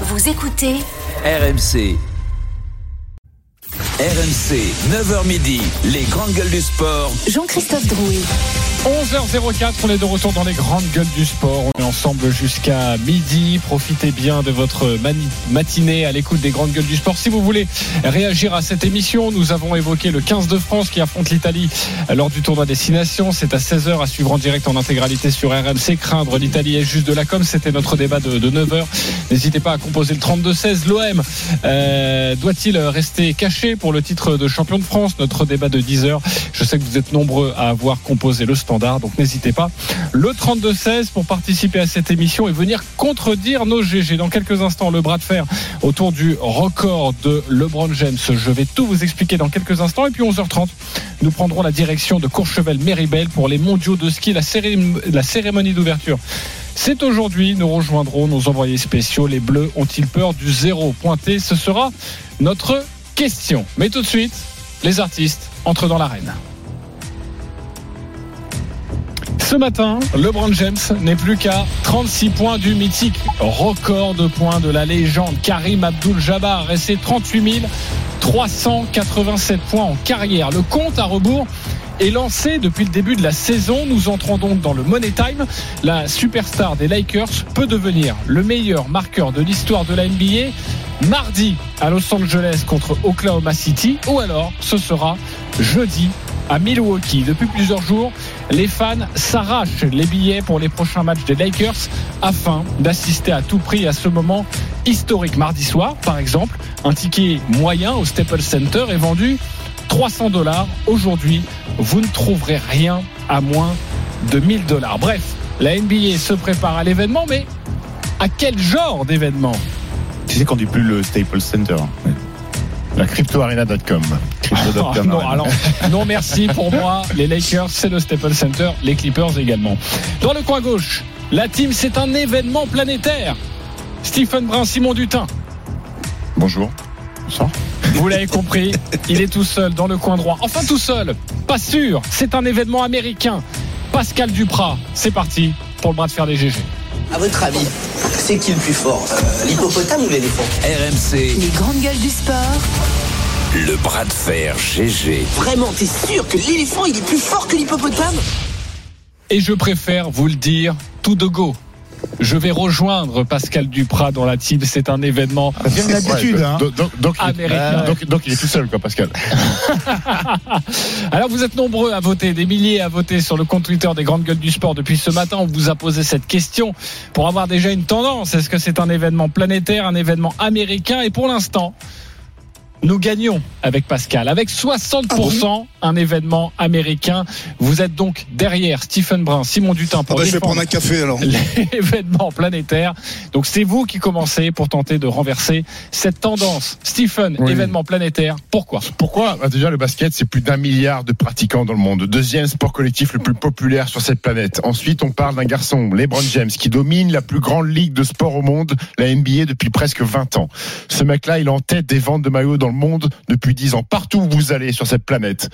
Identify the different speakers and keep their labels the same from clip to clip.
Speaker 1: Vous écoutez
Speaker 2: RMC. RMC, 9h midi, les grandes gueules du sport.
Speaker 1: Jean-Christophe Drouet.
Speaker 3: 11h04, on est de retour dans les grandes gueules du sport. On est ensemble jusqu'à midi. Profitez bien de votre matinée à l'écoute des grandes gueules du sport. Si vous voulez réagir à cette émission, nous avons évoqué le 15 de France qui affronte l'Italie lors du tournoi Destination. C'est à 16h à suivre en direct en intégralité sur RMC. Craindre l'Italie est juste de la com. C'était notre débat de, de 9h. N'hésitez pas à composer le 32-16. L'OM euh, doit-il rester caché pour le titre de champion de France? Notre débat de 10h. Je sais que vous êtes nombreux à avoir composé le donc n'hésitez pas. Le 32-16 pour participer à cette émission et venir contredire nos GG. Dans quelques instants, le bras de fer autour du record de LeBron James. Je vais tout vous expliquer dans quelques instants. Et puis 11h30, nous prendrons la direction de Courchevel-Méribel pour les mondiaux de ski, la la cérémonie d'ouverture. C'est aujourd'hui, nous rejoindrons nos envoyés spéciaux. Les Bleus ont-ils peur du zéro pointé? Ce sera notre question. Mais tout de suite, les artistes entrent dans l'arène. Ce matin, LeBron James n'est plus qu'à 36 points du mythique record de points de la légende Karim Abdul-Jabbar, resté 38 387 points en carrière. Le compte à rebours est lancé depuis le début de la saison. Nous entrons donc dans le Money Time. La superstar des Lakers peut devenir le meilleur marqueur de l'histoire de la NBA mardi à Los Angeles contre Oklahoma City ou alors ce sera jeudi à Milwaukee. Depuis plusieurs jours, les fans s'arrachent les billets pour les prochains matchs des Lakers afin d'assister à tout prix à ce moment historique. Mardi soir, par exemple, un ticket moyen au Staples Center est vendu 300 dollars. Aujourd'hui, vous ne trouverez rien à moins de 1000 dollars. Bref, la NBA se prépare à l'événement, mais à quel genre d'événement?
Speaker 4: Tu sais qu'on dit plus le Staples Center. La cryptoarena.com.
Speaker 3: Ah, non, alors, non, merci pour moi. Les Lakers, c'est le Staples Center, les Clippers également. Dans le coin gauche, la team, c'est un événement planétaire. Stephen Brun, Simon Dutin.
Speaker 4: Bonjour. Bonsoir.
Speaker 3: Vous l'avez compris, il est tout seul dans le coin droit. Enfin tout seul, pas sûr. C'est un événement américain. Pascal Duprat, c'est parti pour le bras de fer des GG.
Speaker 5: À votre avis, c'est qui le plus fort Euh, L'hippopotame ou l'éléphant
Speaker 2: RMC,
Speaker 1: Les grandes gueules du sport.
Speaker 2: le bras de fer GG.
Speaker 5: Vraiment, t'es sûr que l'éléphant il est plus fort que l'hippopotame?
Speaker 3: Et je préfère vous le dire tout de go. Je vais rejoindre Pascal Duprat dans la team. C'est un événement
Speaker 4: une habitude, hein. Donc, donc, donc, il-
Speaker 3: Américain.
Speaker 4: donc, donc il est tout seul, quoi, Pascal.
Speaker 3: Alors vous êtes nombreux à voter, des milliers à voter sur le compte Twitter des grandes gueules du sport depuis ce matin. On vous a posé cette question pour avoir déjà une tendance. Est-ce que c'est un événement planétaire, un événement américain? Et pour l'instant, nous gagnons avec Pascal, avec 60% un événement américain. Vous êtes donc derrière Stephen Brun, Simon Dutin
Speaker 6: Ah
Speaker 3: pour
Speaker 6: bah, je vais prendre un café alors.
Speaker 3: l'événement planétaire. Donc c'est vous qui commencez pour tenter de renverser cette tendance. Stephen,
Speaker 4: Oui.
Speaker 3: événement planétaire, pourquoi?
Speaker 4: Pourquoi? Bah, Déjà, le basket, c'est plus d'un milliard de pratiquants dans le monde. Deuxième sport collectif le plus populaire sur cette planète. Ensuite, on parle d'un garçon, LeBron James, qui domine la plus grande ligue de sport au monde, la NBA, depuis presque 20 ans. Ce mec-là, il est en tête des ventes de maillots dans le monde depuis 10 ans. Partout où vous allez sur cette planète,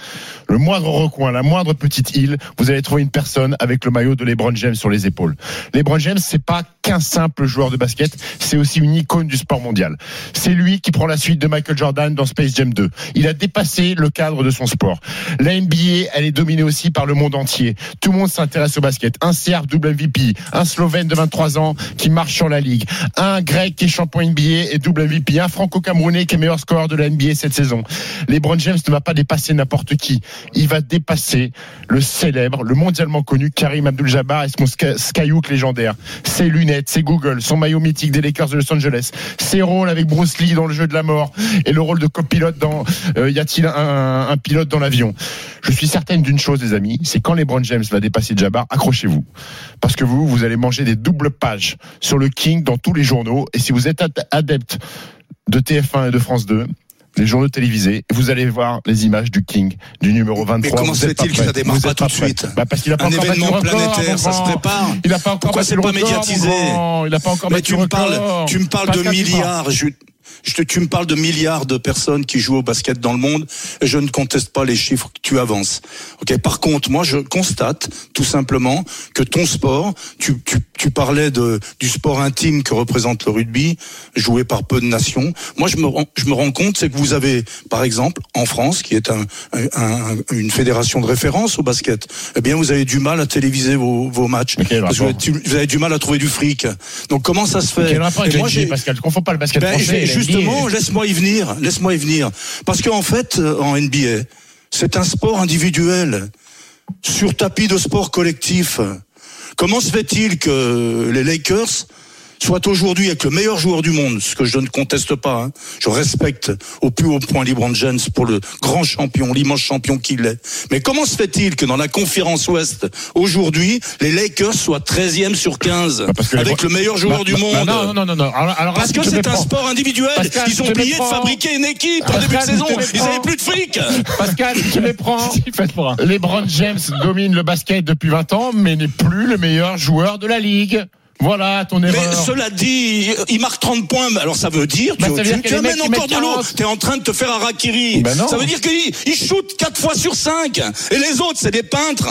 Speaker 4: le moindre recoin, la moindre petite île, vous allez trouver une personne avec le maillot de LeBron James sur les épaules. LeBron James, c'est pas qu'un simple joueur de basket, c'est aussi une icône du sport mondial. C'est lui qui prend la suite de Michael Jordan dans Space Jam 2. Il a dépassé le cadre de son sport. La NBA, elle est dominée aussi par le monde entier. Tout le monde s'intéresse au basket. Un Serbe double MVP, un Slovène de 23 ans qui marche sur la ligue, un Grec qui est champion NBA et double MVP, un Franco-Camerounais qui est meilleur scoreur de la NBA cette saison. LeBron James ne va pas dépasser n'importe qui. Il va dépasser le célèbre, le mondialement connu Karim Abdul-Jabbar et son Sky- Skyhook légendaire. Ses lunettes, ses Google, son maillot mythique des Lakers de Los Angeles, ses rôles avec Bruce Lee dans le jeu de la mort et le rôle de copilote dans euh, Y a-t-il un, pilote dans l'avion Je suis certaine d'une chose, les amis, c'est quand LeBron James va dépasser Jabbar, accrochez-vous. Parce que vous, vous allez manger des doubles pages sur le King dans tous les journaux. Et si vous êtes ad- adepte de TF1 et de France 2, les journaux télévisés, vous allez voir les images du King, du numéro 23.
Speaker 6: Mais comment se fait-il que ça démarre
Speaker 4: Vous
Speaker 6: pas tout de suite
Speaker 4: bah Parce qu'il a pas
Speaker 6: Un
Speaker 4: encore
Speaker 6: événement planétaire, ça se prépare.
Speaker 4: Il a pas encore
Speaker 6: Pourquoi c'est pas médiatisé.
Speaker 4: Il a pas encore
Speaker 6: Mais tu me parles, tu me parles de milliards. Je, je te, tu me parles de milliards de personnes qui jouent au basket dans le monde et je ne conteste pas les chiffres que tu avances. Ok. Par contre, moi, je constate tout simplement que ton sport, tu, tu, tu parlais de du sport intime que représente le rugby, joué par peu de nations. Moi, je me je me rends compte, c'est que vous avez, par exemple, en France, qui est un, un- un- une fédération de référence au basket, eh bien, vous avez du mal à téléviser vos, vos matchs. Vous avez, vous avez du mal à trouver du fric. Donc, comment ça se fait
Speaker 4: Quel rapport avec
Speaker 6: Et
Speaker 4: la
Speaker 6: moi,
Speaker 4: NBA,
Speaker 6: j'ai-
Speaker 4: Pascal? Je confonds pas le basket
Speaker 6: ben,
Speaker 4: français.
Speaker 6: justement, laisse-moi y venir, laisse-moi y venir. Parce qu'en fait, euh, en NBA, c'est un sport individuel sur tapis de sport collectif. Comment se fait-il que les Lakers soient aujourd'hui avec le meilleur joueur du monde, ce que je ne conteste pas, hein. je respecte au plus haut point LeBron James pour le grand champion, l'immense champion qu'il est. Mais comment se fait-il que dans la conférence Ouest, aujourd'hui, les Lakers soient 13e sur 15,
Speaker 4: Bah, les-
Speaker 6: avec le meilleur joueur
Speaker 4: Bah,
Speaker 6: du
Speaker 4: bah,
Speaker 6: monde?
Speaker 4: Non, non, non, non. Alors, alors là,
Speaker 6: parce que c'est un sport individuel.
Speaker 4: Pascal,
Speaker 6: Ils ont oublié de fabriquer une équipe en
Speaker 4: Pascal,
Speaker 6: début de saison. Ils n'avaient plus de fric.
Speaker 4: Pascal, tu
Speaker 3: pour un.
Speaker 4: LeBron James domine le basket depuis 20 ans, mais n'est plus le meilleur joueur de la ligue. Voilà ton
Speaker 6: Mais
Speaker 4: erreur.
Speaker 6: cela dit, il marque 30 points. Alors ça veut dire,
Speaker 4: Bah,
Speaker 6: tu, tu-
Speaker 4: que
Speaker 6: tu
Speaker 4: mecs,
Speaker 6: amènes encore de l'eau.
Speaker 4: 40.
Speaker 6: T'es en train de te faire harakiri.
Speaker 4: Non.
Speaker 6: ça veut dire qu'il il shoot 4 fois sur 5. Et les autres, c'est des peintres.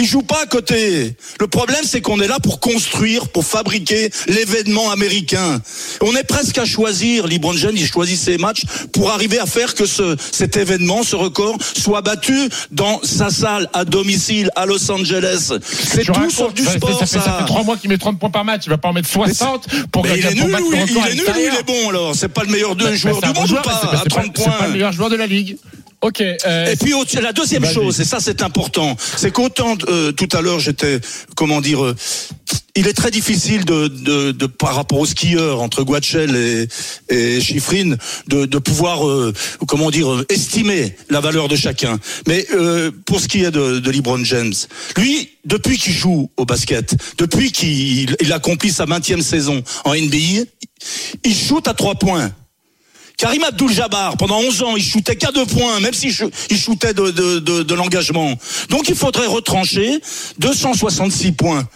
Speaker 6: Ils jouent pas à côté. Le problème, c'est qu'on est là pour construire, pour fabriquer l'événement américain. On est presque à choisir. LeBron James, il choisit ses matchs pour arriver à faire que ce, cet événement, ce record, soit battu dans sa salle, à domicile, à Los Angeles. C'est tout
Speaker 4: racontes,
Speaker 6: sauf du
Speaker 4: ça,
Speaker 6: sport,
Speaker 4: ça fait, ça fait 3 mois qu'il met 30 points par match. Il va pas en mettre 60 pour,
Speaker 6: Mais il est nul il, il est nul il est bon alors C'est pas le meilleur
Speaker 4: Bah,
Speaker 6: deux joueur
Speaker 4: bah,
Speaker 6: du monde ou pas à
Speaker 4: c'est pas-
Speaker 6: 30
Speaker 4: C'est pas le meilleur joueur de la ligue.
Speaker 3: Ok. euh,
Speaker 6: et puis la deuxième chose, et ça c'est important, c'est qu'autant euh, tout à l'heure j'étais, comment dire, euh, il est très difficile de, de, de par rapport aux skieurs entre Guachel et, et Schifrin de, de pouvoir, euh, comment dire, euh, estimer la valeur de chacun. Mais euh, pour ce qui est de, de LeBron James, lui, depuis qu'il joue au basket, depuis qu'il il accomplit sa 20e saison en NBA, il shoot à trois points. Karim Abdul-Jabbar, pendant 11 ans, il shootait qu'à deux points, même s'il shoo- il shootait de, de, de, de l'engagement. Donc il faudrait retrancher 266 points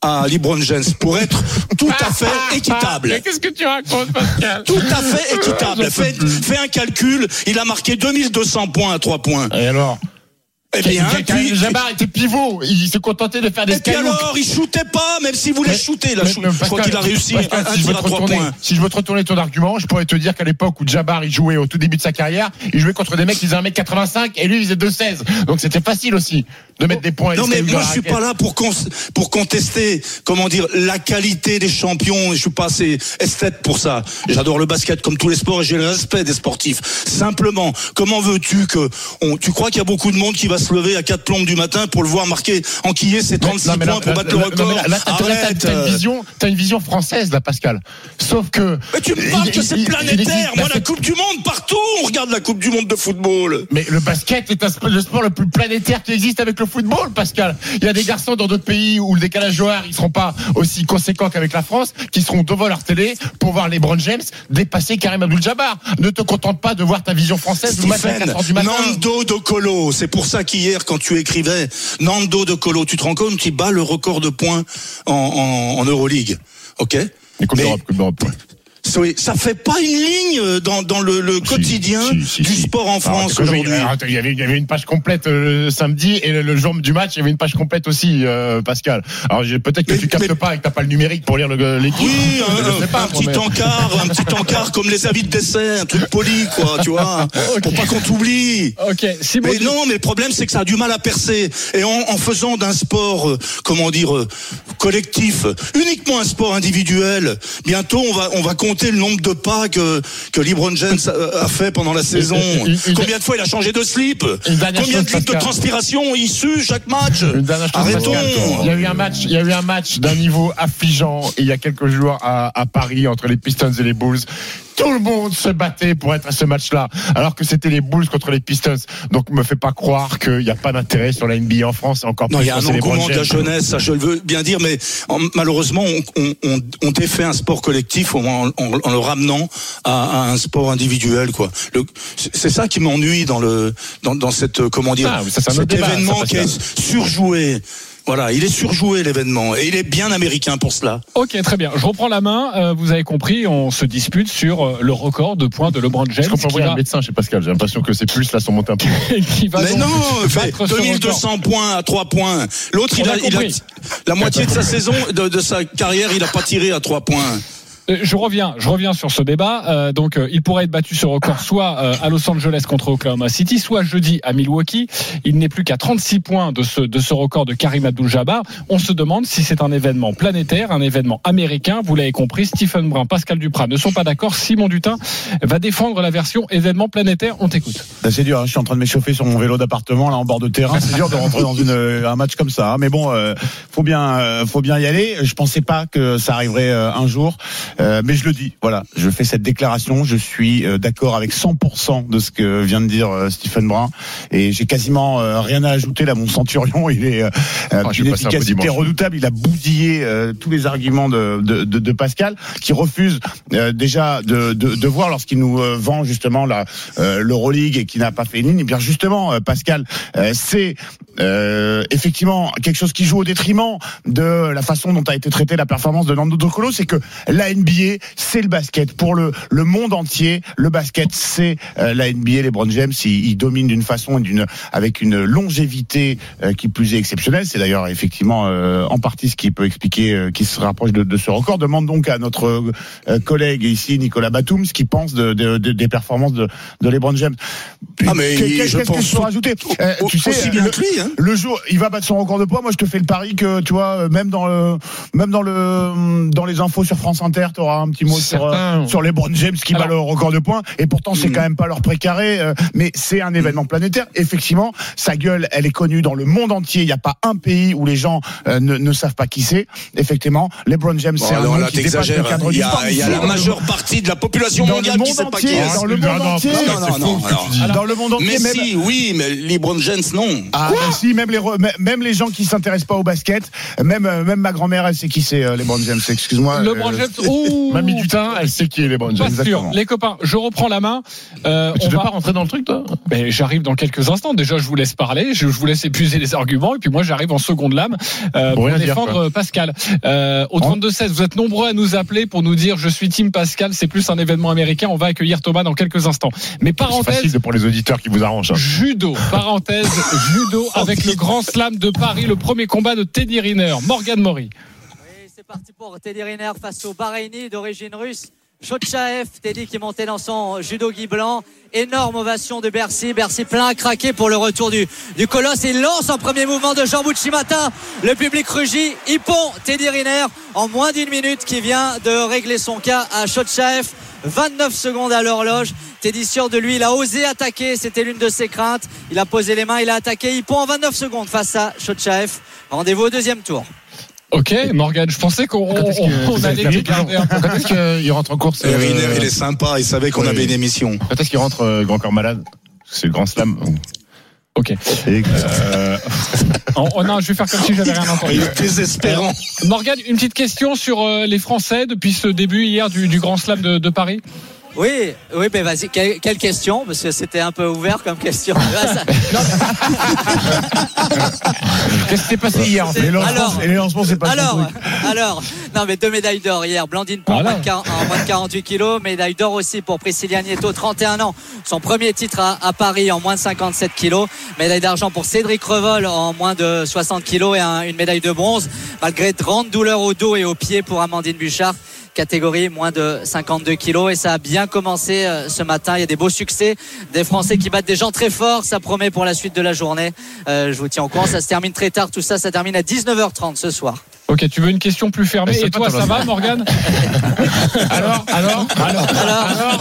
Speaker 6: à LeBron James pour être tout à fait
Speaker 4: Mais
Speaker 6: équitable.
Speaker 4: qu'est-ce que tu racontes, Pascal?
Speaker 6: Tout à fait équitable. Fais, un calcul, il a marqué 2200 points à trois points.
Speaker 4: Et alors?
Speaker 6: Eh bien, puis,
Speaker 4: Jabbar était pivot. Il se contentait de faire des
Speaker 6: et puis alors, il shootait pas, même s'il voulait
Speaker 4: Mais-
Speaker 6: shooter. Là,
Speaker 4: Mais-
Speaker 6: je, crois qu'il a réussi
Speaker 4: Pascal,
Speaker 6: un,
Speaker 4: si je veux te retourner,
Speaker 6: points.
Speaker 4: si je veux te retourner ton argument, je pourrais te dire qu'à l'époque où Jabbar il jouait au tout début de sa carrière, il jouait contre des mecs qui faisaient 1m85 et lui il faisait 2,16. Donc c'était facile aussi de mettre des points.
Speaker 6: Non mais moi je suis pas là pour pour contester comment dire la qualité des champions. Je suis pas assez esthète pour ça. J'adore le basket comme tous les sports et j'ai le respect des sportifs. Simplement, comment veux-tu que on, tu crois qu'il y a beaucoup de monde qui va se lever à quatre plombes du matin pour le voir marquer enquiller ses 36
Speaker 4: Non, là-
Speaker 6: points pour battre le
Speaker 4: là-
Speaker 6: record
Speaker 4: là-
Speaker 6: Arrête.
Speaker 4: t'as une vision, t'as une vision française là, Pascal. Sauf que.
Speaker 6: Mais tu me parles
Speaker 4: il-
Speaker 6: que c'est
Speaker 4: il- il
Speaker 6: planétaire. Moi, la Coupe du Monde, partout, on regarde la Coupe du Monde de football.
Speaker 4: Mais le basket est un le sport le plus planétaire qui existe avec le football, Pascal. Il y a des garçons dans d'autres pays où le décalage horaire, ils seront pas aussi conséquents qu'avec la France, qui seront devant leur télé pour voir LeBron James dépasser Karim Abdul-Jabbar. Ne te contente pas de voir ta vision française le matin à 4 du matin.
Speaker 6: Nando De Colo, c'est pour ça qu'hier, quand tu écrivais Nando De Colo, tu te rends compte qu'il bat le record de points en, en, en Euroleague. Ok
Speaker 4: Coupe d'Europe, Coupe d'Europe, ouais.
Speaker 6: Ça fait pas une ligne euh, dans, dans le, le quotidien
Speaker 4: si, si,
Speaker 6: du sport en
Speaker 4: Alors,
Speaker 6: France aujourd'hui.
Speaker 4: Il y, avait, il y avait une page complète euh, samedi et le, le jour du match, il y avait une page complète aussi, euh, Pascal. Alors peut-être que
Speaker 6: Mais-
Speaker 4: tu captes
Speaker 6: mais-
Speaker 4: pas et que t'as pas le numérique pour lire l'équipe.
Speaker 6: Oui,
Speaker 4: Je
Speaker 6: un,
Speaker 4: sais pas,
Speaker 6: un petit encart, un petit encart comme les avis de décès, un truc poli, quoi, tu vois, pour pas qu'on t'oublie.
Speaker 3: Ok.
Speaker 6: Mais non, mais le problème c'est que ça a du mal à percer. Et en, en faisant d'un sport, comment dire, collectif, uniquement un sport individuel, bientôt on va on va compter le nombre de pas que que LeBron James a, fait pendant la saison.
Speaker 4: une- une-
Speaker 6: Combien de fois il a changé de slip? Combien de litres de transpiration il sue chaque match? Arrêtons.
Speaker 4: Il y a eu un match, il y a eu un match d'un niveau affligeant il y a quelques jours à, à Paris entre les Pistons et les Bulls. Tout le monde se battait pour être à ce match-là, alors que c'était les Bulls contre les Pistons. Donc, me fait pas croire qu'il n'y a pas d'intérêt sur la NBA en France, encore
Speaker 6: Non,
Speaker 4: plus
Speaker 6: il y a un engouement de la jeunesse, ça je le veux bien dire, mais en- malheureusement, on, on, on, on défait un sport collectif en, en- en le ramenant à, à un sport individuel, quoi. C'est ça qui m'ennuie dans le dans, dans cette euh, comment dire
Speaker 4: Ah, ça,
Speaker 6: cet
Speaker 4: débat, ça,
Speaker 6: événement qui est surjoué. Voilà, il est surjoué l'événement et il est bien américain pour cela.
Speaker 3: Ok, très bien. Je reprends la main. Euh, vous avez compris, on se dispute sur euh, le record de points de LeBron James
Speaker 4: Je comprends pas
Speaker 3: va,
Speaker 4: un médecin chez Pascal. J'ai l'impression que c'est plus là sont montés un peu.
Speaker 3: qui va
Speaker 6: Mais
Speaker 3: donc
Speaker 6: non, fait
Speaker 3: battre ce
Speaker 6: 2200 points à 3 points. L'autre, il
Speaker 3: a
Speaker 6: a, il a- la moitié de sa saison, de, de sa carrière, il a pas tiré à 3 points.
Speaker 3: Euh, Je reviens, je reviens sur ce débat. Euh, donc, euh, il pourrait être battu ce record soit euh, à Los Angeles contre Oklahoma City, soit jeudi à Milwaukee. Il n'est plus qu'à 36 points de ce de ce record de Karim Abdul-Jabbar. On se demande si c'est un événement planétaire, un événement américain. Vous l'avez compris, Stephen Brun, Pascal Duprat ne sont pas d'accord. Simon Dutin va défendre la version événement planétaire. On t'écoute.
Speaker 7: Bah, c'est dur, hein. je suis en train de m'échauffer sur mon vélo d'appartement là en bord de terrain. C'est dur de rentrer dans une, euh, un match comme ça. hein. Mais bon, euh, faut bien, faut bien y aller. Je pensais pas que ça arriverait un jour, Euh, mais je le dis. Voilà, je fais cette déclaration. Je suis euh, d'accord avec 100% de ce que vient de dire euh, Stephen Brun, et j'ai quasiment euh, rien à ajouter là. Mon centurion, il est euh,
Speaker 4: Ah,
Speaker 7: d'une efficacité redoutable. Il a bousillé euh, tous les arguments de, de, de, de Pascal, qui refuse euh, déjà de, de, de voir lorsqu'il nous euh, vend justement euh, l'Euroleague et qui n'a pas fait une ligne. Et bien justement, euh, Pascal, euh, c'est euh, effectivement quelque chose qui joue au détriment de la façon dont a été traitée la performance de Nando De Colo, c'est que la NBA, c'est le basket pour le le monde entier. Le basket, c'est euh, la NBA. Les Brown James, ils, ils dominent d'une façon et d'une avec une longévité euh, qui plus est exceptionnelle. C'est d'ailleurs effectivement euh, en partie ce qui peut expliquer euh, qui se rapproche de, de ce record. Demande donc à notre euh, collègue ici, Nicolas Batum, ce qu'il pense de, de- de- des performances de, de LeBron James.
Speaker 6: Ah, mais
Speaker 7: Qu'est-ce que je peux rajouter Euh, Tu sais,
Speaker 6: aussi bien
Speaker 7: le-
Speaker 6: que lui, hein.
Speaker 7: le jour, il va battre son record de poids. Moi, je te fais le pari que, tu vois, même dans le, même dans le, dans les infos sur France Inter, tu auras un petit mot sur, euh, sur les Brown James qui bat le
Speaker 3: Alors-
Speaker 7: record de points. Et pourtant, c'est
Speaker 6: Mm.
Speaker 7: quand même pas leur précaré, euh, mais c'est un événement planétaire. Effectivement, sa gueule, elle est connue dans le monde entier. Il n'y a pas un pays où les gens euh, ne, ne savent pas qui c'est. Effectivement, les Brown James,
Speaker 6: Bon,
Speaker 7: c'est un
Speaker 6: alors
Speaker 7: nom
Speaker 6: là,
Speaker 7: qui dépasse le cadre
Speaker 6: Il
Speaker 7: du
Speaker 6: y a, il y a la majeure partie de la population
Speaker 7: Dans le
Speaker 6: mondiale qui sait pas qui
Speaker 7: dans le
Speaker 4: Non,
Speaker 7: monde
Speaker 4: non,
Speaker 7: entier,
Speaker 6: alors-
Speaker 7: dans le monde entier,
Speaker 6: Mais
Speaker 7: même,
Speaker 6: si, oui, mais LeBron James, non.
Speaker 7: Ah même les même- gens qui s'intéressent pas au basket, même euh, même ma grand-mère elle sait qui c'est euh, les Brown James. Excuse-moi.
Speaker 3: LeBron
Speaker 7: euh,
Speaker 3: James. Ouh,
Speaker 4: Mamie Dutin, elle sait qui est les Brown
Speaker 3: Pas
Speaker 4: James.
Speaker 3: sûr.
Speaker 7: exactement.
Speaker 3: Les copains, je reprends la main. Euh,
Speaker 4: Tu
Speaker 3: on
Speaker 4: veux
Speaker 3: va
Speaker 4: pas rentrer dans le truc, toi?
Speaker 3: Ben, j'arrive dans quelques instants. Déjà, je vous laisse parler, je, je vous laisse épuiser les arguments, et puis moi, j'arrive en seconde lame euh,
Speaker 4: Pour dire,
Speaker 3: défendre euh, Pascal. Au 32-16, vous êtes nombreux à nous appeler pour nous dire je suis Team Pascal, c'est plus un événement américain. On va accueillir Thomas dans quelques instants. Mais
Speaker 4: C'est
Speaker 3: parenthèse.
Speaker 4: facile pour les auditeurs qui vous arrangent. hein.
Speaker 3: Judo, parenthèse, judo avec le grand slam de Paris, le premier combat de Teddy Riner, Morgan Mori.
Speaker 8: Oui, c'est parti pour Teddy Riner face au Bahreïni d'origine russe. Chotchaev, Teddy qui monté dans son judo gui blanc. Énorme ovation de Bercy. Bercy plein à craquer pour le retour du, du colosse. Il lance un premier mouvement de Jean Bouchimata. Le public rugit. Hippon, Teddy Riner en moins d'une minute qui vient de régler son cas à Chotchaev. 29 secondes à l'horloge. Teddy sûr de lui, il a osé attaquer, c'était l'une de ses craintes. Il a posé les mains, il a attaqué Hippon en 29 secondes face à Chotchaev. Rendez-vous au deuxième tour.
Speaker 3: Ok, Morgan, je pensais qu'on allait les garder un peu.
Speaker 4: Quand est-ce qu'il rentre en course euh,
Speaker 6: Riner, il est sympa, il savait qu'on
Speaker 4: oui.
Speaker 6: avait une émission.
Speaker 4: Quand est-ce qu'il rentre euh, Grand Corps Malade? C'est le grand slam.
Speaker 3: Ok. Euh, oh, oh non, je vais faire comme si j'avais rien entendu.
Speaker 6: Il est désespérant.
Speaker 3: Morgan, une petite question sur euh, les Français depuis ce début hier du, du Grand Slam de, de Paris.
Speaker 8: Oui, oui, mais vas-y, quelle, quelle question? Parce que c'était un peu ouvert comme question. Ah,
Speaker 7: Qu'est-ce qui s'est passé hier en fait? Les lancements,
Speaker 8: Alors-
Speaker 7: les lancements, c'est pas
Speaker 8: alors,
Speaker 7: truc.
Speaker 8: alors, non mais deux médailles d'or hier. Blandine Pont
Speaker 3: Voilà.
Speaker 8: en, moins de quar- en moins de 48 kilos, médaille d'or aussi pour Priscilla Nieto, 31 ans, son premier titre à, à Paris en moins de 57 kilos, médaille d'argent pour Cédric Revol en moins de 60 kilos et un- une médaille de bronze, malgré de grandes douleurs au dos et aux pieds pour Amandine Bouchard catégorie moins de 52 kilos et ça a bien commencé euh, ce matin. Il y a des beaux succès, des Français qui battent des gens très forts. Ça promet pour la suite de la journée. Euh, je vous tiens au courant. Ça se termine très tard. Tout ça, ça termine à 19h30 ce soir.
Speaker 3: Ok, tu veux une question plus fermée Et toi, ça va, Morgan Alors, alors, alors,
Speaker 8: Alors,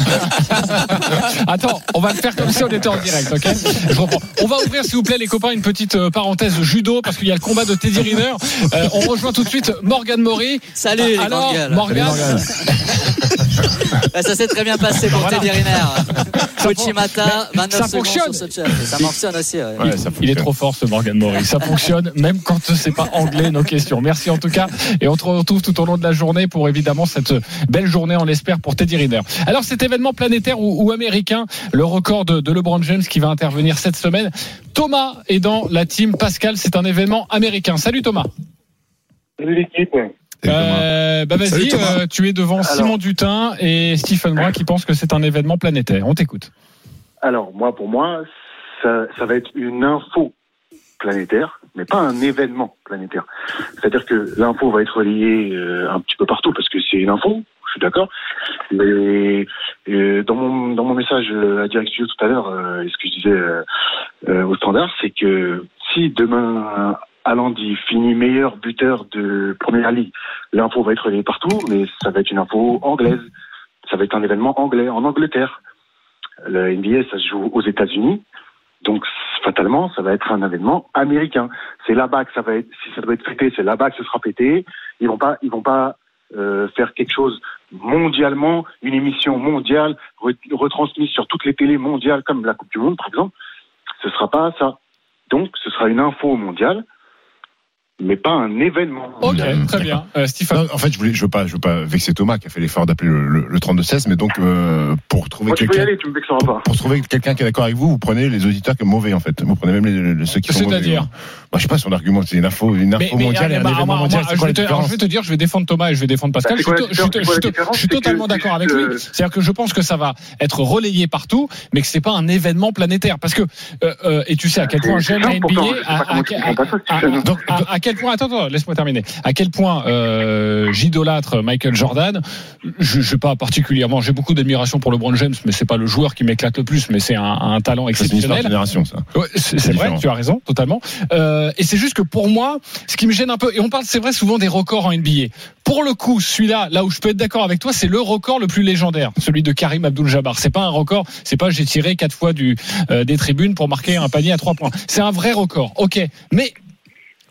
Speaker 3: Attends, on va le faire comme si on était en direct, ok Je reprends. On va ouvrir, s'il vous plaît, les copains, une petite euh, parenthèse judo parce qu'il y a le combat de Teddy Riner. Euh, on rejoint tout de suite Morgan Mori.
Speaker 8: salut les
Speaker 3: Alors,
Speaker 8: grandes gueules.
Speaker 3: Morgan,
Speaker 8: Bah, ça s'est très bien passé pour
Speaker 3: Voilà.
Speaker 8: Teddy Riner. Uchimata,
Speaker 3: Mais
Speaker 8: 29
Speaker 3: ça
Speaker 8: secondes
Speaker 3: fonctionne.
Speaker 8: sur Sochaev. Ça fonctionne aussi. ouais.
Speaker 4: Ouais, ça
Speaker 3: Il est trop fort ce Morgan Mori. Ça fonctionne même quand c'est pas anglais nos questions. Merci en tout cas et on te retrouve tout au long de la journée pour évidemment cette belle journée on l'espère pour Teddy Riner. Alors cet événement planétaire ou, ou américain, le record de, de LeBron James qui va intervenir cette semaine. Thomas est dans la team Pascal, c'est un événement américain. Salut Thomas.
Speaker 9: Salut l'équipe.
Speaker 3: Euh, bah vas-y, euh, tu es devant Simon Dutin et Stephen Brun qui pensent que c'est un événement planétaire. On t'écoute.
Speaker 9: Alors, moi, pour moi, ça, ça va être une info planétaire, mais pas un événement planétaire. C'est-à-dire que l'info va être reliée euh, un petit peu partout parce que c'est une info, je suis d'accord. Mais euh, dans mon dans mon message à Direct Studio tout à l'heure, euh, et ce que je disais euh, euh, au standard, c'est que si demain Alandi finit meilleur buteur de première ligue, l'info va être relayée partout, mais ça va être une info anglaise. Ça va être un événement anglais en Angleterre. Le NBA, ça se joue aux États-Unis. Donc, fatalement, ça va être un événement américain. C'est là-bas que ça va être, si ça doit être fêté, c'est là-bas que ce sera pété. Ils vont pas, ils vont pas euh, faire quelque chose mondialement, une émission mondiale re- retransmise sur toutes les télés mondiales, comme la Coupe du Monde, par exemple. Ce sera pas ça. Donc, ce sera une info mondiale, mais pas un événement.
Speaker 3: Ok, très bien. Euh, Stephen.
Speaker 4: Non, en fait, je voulais, je veux pas, je veux pas vexer Thomas qui a fait l'effort d'appeler le, le, le 32-16, mais donc euh, pour trouver quelqu'un, pour trouver quelqu'un qui est d'accord avec vous, vous prenez les auditeurs comme mauvais en fait. Vous prenez même les, les- ceux qui sont mauvais.
Speaker 3: C'est-à-dire
Speaker 4: Bah, je sais pas son argument, c'est une info, une info mondiale et un
Speaker 3: bah,
Speaker 4: événement
Speaker 3: moi,
Speaker 4: mondial.
Speaker 3: moi, je, vais te, alors,
Speaker 4: différence
Speaker 3: je vais te dire, je vais défendre Thomas et je vais défendre Pascal.
Speaker 9: Bah,
Speaker 3: je suis, totalement d'accord avec lui. C'est-à-dire que je pense que ça va être relayé partout, mais que c'est pas un événement planétaire. Parce que euh, euh, et tu sais à quel point j'aime la NBA. À,
Speaker 9: comment
Speaker 3: quel point Attends, attends, laisse-moi terminer. À quel point euh, j'idolâtre Michael Jordan? Je, je sais pas particulièrement. J'ai beaucoup d'admiration pour LeBron James, mais c'est pas le joueur qui m'éclate le plus, mais c'est un, un talent
Speaker 4: C'est une
Speaker 3: exceptionnel.
Speaker 4: génération, ça.
Speaker 3: Ouais, c'est vrai, tu as raison, totalement. Euh, et c'est juste que pour moi, ce qui me gêne un peu, et on parle, c'est vrai, souvent des records en NBA. Pour le coup, celui-là, là où je peux être d'accord avec toi, c'est le record le plus légendaire, celui de Karim Abdul-Jabbar. C'est pas un record, c'est pas j'ai tiré quatre fois du euh, des tribunes pour marquer un panier à trois points. C'est un vrai record, ok. Mais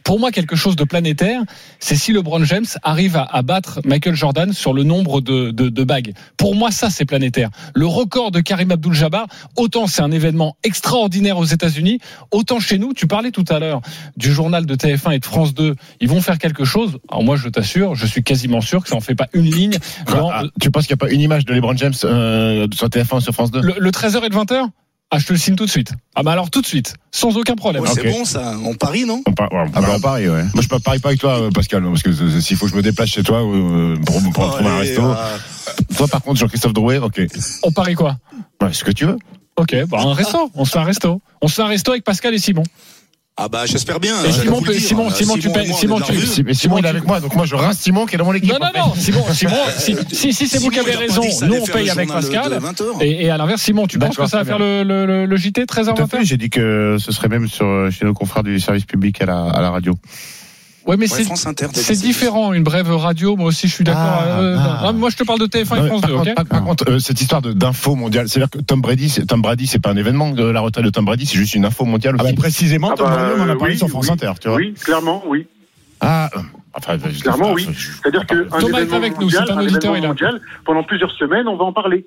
Speaker 3: pour moi, quelque chose de planétaire, c'est si LeBron James arrive à, à battre Michael Jordan sur le nombre de, de, de bagues. Pour moi, ça, c'est planétaire. Le record de Karim Abdul-Jabbar, autant c'est un événement extraordinaire aux États-Unis, autant chez nous, tu parlais tout à l'heure du journal de TF1 et de France 2, ils vont faire quelque chose. Alors moi, je t'assure, je suis quasiment sûr que ça en fait pas une ligne dans
Speaker 4: Ah, tu penses qu'il n'y a pas une image de LeBron James euh, sur TF1 ou sur France 2
Speaker 3: le, le 13h et le 20h ah, je te le signe tout de suite. Ah, bah alors tout de suite, sans aucun problème.
Speaker 6: Ouais. C'est bon ça, on parie non
Speaker 4: On par- ouais, on
Speaker 7: Ah bah, on parie, ouais.
Speaker 4: Moi, je ne parie pas avec toi, euh, Pascal, parce que euh, s'il faut que je me déplace chez toi euh, pour, pour trouver un resto.
Speaker 6: euh,
Speaker 4: Toi, par contre, Jean-Christophe Drouet, ok.
Speaker 3: On parie quoi?
Speaker 4: Ouais, ce que tu veux.
Speaker 3: Ok, bah un resto. On se fait un resto. On se fait un resto avec Pascal et Simon.
Speaker 6: Ah bah j'espère bien.
Speaker 3: Et
Speaker 6: j'allais
Speaker 3: Simon
Speaker 6: dire.
Speaker 3: Simon-
Speaker 6: Euh,
Speaker 3: Simon, tu payes- Simon, tu-
Speaker 4: Simon, il est avec moi, donc moi, je rince Simon qui est dans mon équipe.
Speaker 3: Non, non, non, Simon, Simon, si, si, si c'est vous qui avez raison, nous on paye avec Pascal.
Speaker 6: de 20 heures.
Speaker 3: Et, et à l'inverse, Simon, tu penses
Speaker 4: D'accord,
Speaker 3: que ça va faire le, le, le, le JT 13h
Speaker 7: Tout à fait,
Speaker 3: 20
Speaker 7: j'ai dit que ce serait même sur, chez nos confrères du service public à la, à la radio.
Speaker 3: Ouais, mais
Speaker 6: Ouais,
Speaker 3: c'est différent, une brève radio. Moi aussi, je suis d'accord.
Speaker 4: Ah,
Speaker 3: Euh,
Speaker 4: ah.
Speaker 3: non, moi, je te parle de TF1
Speaker 4: Non,
Speaker 3: et France
Speaker 4: par
Speaker 3: 2,
Speaker 4: contre,
Speaker 3: ok
Speaker 4: par, par contre, euh, cette histoire de- d'info mondiale, c'est-à-dire que Tom Brady, c'est, Tom Brady, c'est pas un événement de la retraite de Tom Brady, c'est juste une info mondiale
Speaker 7: Ah bah,
Speaker 4: aussi.
Speaker 7: précisément,
Speaker 9: Ah
Speaker 7: Tom
Speaker 9: bah,
Speaker 7: Brady, on en a parlé
Speaker 9: oui,
Speaker 7: sur France
Speaker 9: oui,
Speaker 7: Inter, tu vois.
Speaker 9: Oui, clairement, oui.
Speaker 4: Ah, euh, enfin, je-
Speaker 9: Clairement, oui. C'est-à-dire qu'un événement
Speaker 3: avec nous,
Speaker 9: mondial,
Speaker 3: c'est un
Speaker 9: un
Speaker 3: auditeur,
Speaker 9: événement mondial, pendant plusieurs semaines, on va en parler.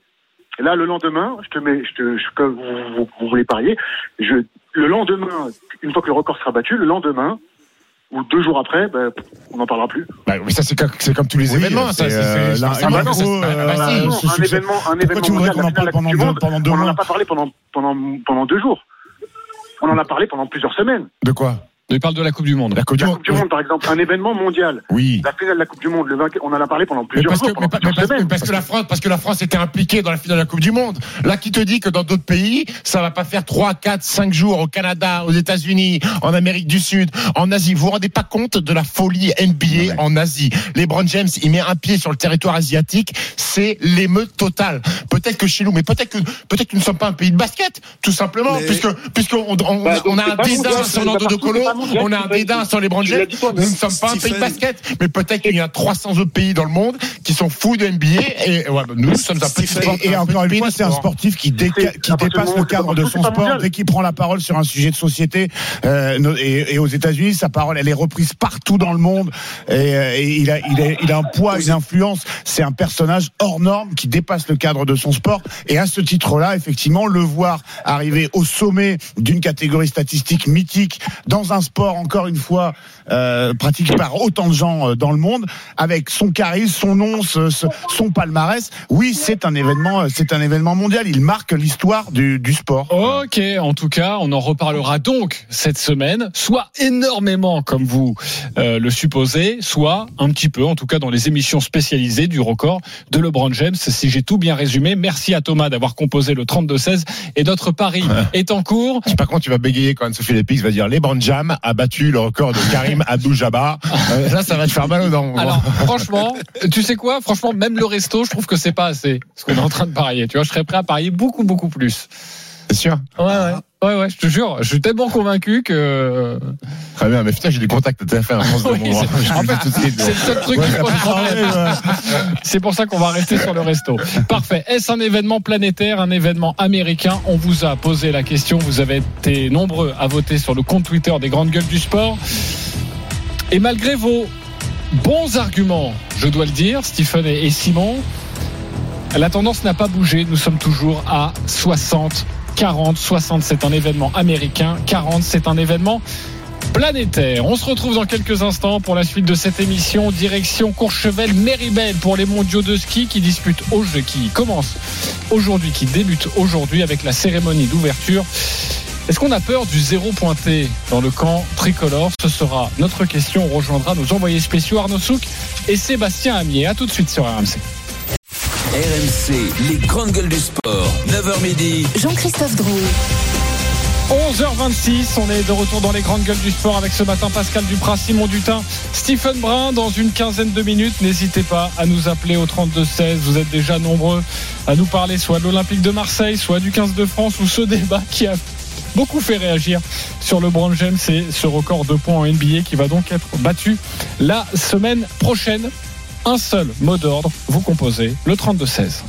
Speaker 9: Et là, le lendemain, je te mets, je te, je- comme vous, vous- vous voulez parier, je, le lendemain, une fois que le record sera battu, le lendemain, ou deux jours après, ben, on n'en parlera plus.
Speaker 4: Bah, mais ça, c'est comme, tous les
Speaker 7: Oui,
Speaker 4: événements,
Speaker 7: c'est, euh, un euh,
Speaker 4: bah,
Speaker 9: un
Speaker 7: succès.
Speaker 9: événement, un événement
Speaker 7: tu voudrais
Speaker 9: mondial,
Speaker 7: qu'on en parle
Speaker 9: de la
Speaker 7: pendant deux, deux
Speaker 9: on n'en a pas parlé pendant, pendant, pendant deux jours. On en a parlé pendant plusieurs semaines.
Speaker 4: De quoi?
Speaker 3: Il parle de la Coupe du Monde.
Speaker 4: La Coupe du
Speaker 9: La
Speaker 4: Monde.
Speaker 9: Coupe du Monde, par exemple, un événement mondial.
Speaker 4: Oui.
Speaker 9: La finale de la Coupe du Monde, le vainqueur, on en a parlé pendant plusieurs
Speaker 4: parce, que,
Speaker 9: jours,
Speaker 4: parce, que la France, parce que la France était impliquée dans la finale de la Coupe du Monde. Là, qui te dit que dans d'autres pays, ça va pas faire 3, 4, 5 jours au Canada, aux États-Unis, en Amérique du Sud, en Asie? Vous vous rendez pas compte de la folie NBA en Asie? LeBron James, il met un pied sur le territoire asiatique, c'est l'émeute totale. Peut-être que chez nous, mais peut-être que peut-être que nous ne sommes pas un pays de basket, tout simplement,
Speaker 6: Mais-
Speaker 4: puisque puisqu'on on, on,
Speaker 9: Bah,
Speaker 4: on a un dédain
Speaker 9: mondial,
Speaker 4: sur
Speaker 9: pas
Speaker 4: de Colo, on a un dédain sur les James. Nous ne sommes pas un pays de basket, mais peut-être qu'il y a 300 autres pays dans le monde qui sont fous de NBA et ouais, bah, nous, nous sommes un petit sport-
Speaker 7: Et, encore
Speaker 4: petit
Speaker 7: une fois, c'est un
Speaker 4: sport.
Speaker 7: sportif qui, dépasse le cadre de son sport. Dès qu'il prend la parole sur un sujet de société, euh, et, aux États-Unis, sa parole, elle est reprise partout dans le monde. Et, euh, et il, a, il, a, il a un poids, une influence. C'est un personnage hors norme qui dépasse le cadre de son sport. Et à ce titre-là, effectivement, le voir arriver au sommet d'une catégorie statistique mythique dans un sport, encore une fois, euh, pratiqué par autant de gens euh, dans le monde, avec son charisme, son nom, ce- ce- son palmarès. Oui, c'est un événement, euh, c'est un événement mondial. Il marque l'histoire du, du sport.
Speaker 3: Ok, en tout cas, on en reparlera donc cette semaine, soit énormément comme vous euh, le supposez, soit un petit peu, en tout cas dans les émissions spécialisées du record de LeBron James. Si j'ai tout bien résumé, merci à Thomas d'avoir composé le 32-16 et notre pari est en cours.
Speaker 4: Je sais pas quand tu vas bégayer quand Sophie Lépix va dire LeBron Jam a battu le record de Karim Abdul-Jabbar. Euh, là, ça va te faire mal aux dents.
Speaker 3: Alors, franchement, tu sais quoi? Franchement, même le resto, je trouve que c'est pas assez ce qu'on est en train de parier. Tu vois, je serais prêt à parier beaucoup, beaucoup plus.
Speaker 4: C'est sûr.
Speaker 3: Ouais, ouais. Ouais, ouais, je te jure, je suis tellement convaincu que.
Speaker 4: Très bien, mais putain, j'ai des contacts à France de
Speaker 3: Oui, c'est- en fait. C'est le seul truc qui pose problème. C'est pour ça qu'on va rester sur le resto. Parfait. Est-ce un événement planétaire, un événement américain? On vous a posé la question. Vous avez été nombreux à voter sur le compte Twitter des grandes gueules du sport. Et malgré vos bons arguments, je dois le dire, Stephen et Simon, la tendance n'a pas bougé. Nous sommes toujours à 60, 40. 60, c'est un événement américain. 40, c'est un événement planétaire. On se retrouve dans quelques instants pour la suite de cette émission. Direction Courchevel, Méribel pour les mondiaux de ski qui disputent au jeu, qui commence aujourd'hui, qui débute aujourd'hui avec la cérémonie d'ouverture. Est-ce qu'on a peur du zéro pointé dans le camp tricolore? Ce sera notre question. On rejoindra nos envoyés spéciaux Arnaud Souk et Sébastien Amier. A tout de suite sur RMC.
Speaker 2: RMC, les grandes gueules du sport. 9h midi.
Speaker 1: Jean-Christophe Drouet.
Speaker 3: 11h26, on est de retour dans les grandes gueules du sport avec ce matin Pascal Duprat, Simon Dutin, Stephen Brun dans une quinzaine de minutes. N'hésitez pas à nous appeler au 32-16. Vous êtes déjà nombreux à nous parler soit de l'Olympique de Marseille, soit du 15 de France ou ce débat qui a beaucoup fait réagir sur le Brown James et ce record de points en NBA qui va donc être battu la semaine prochaine. Un seul mot d'ordre, vous composez le 32-16.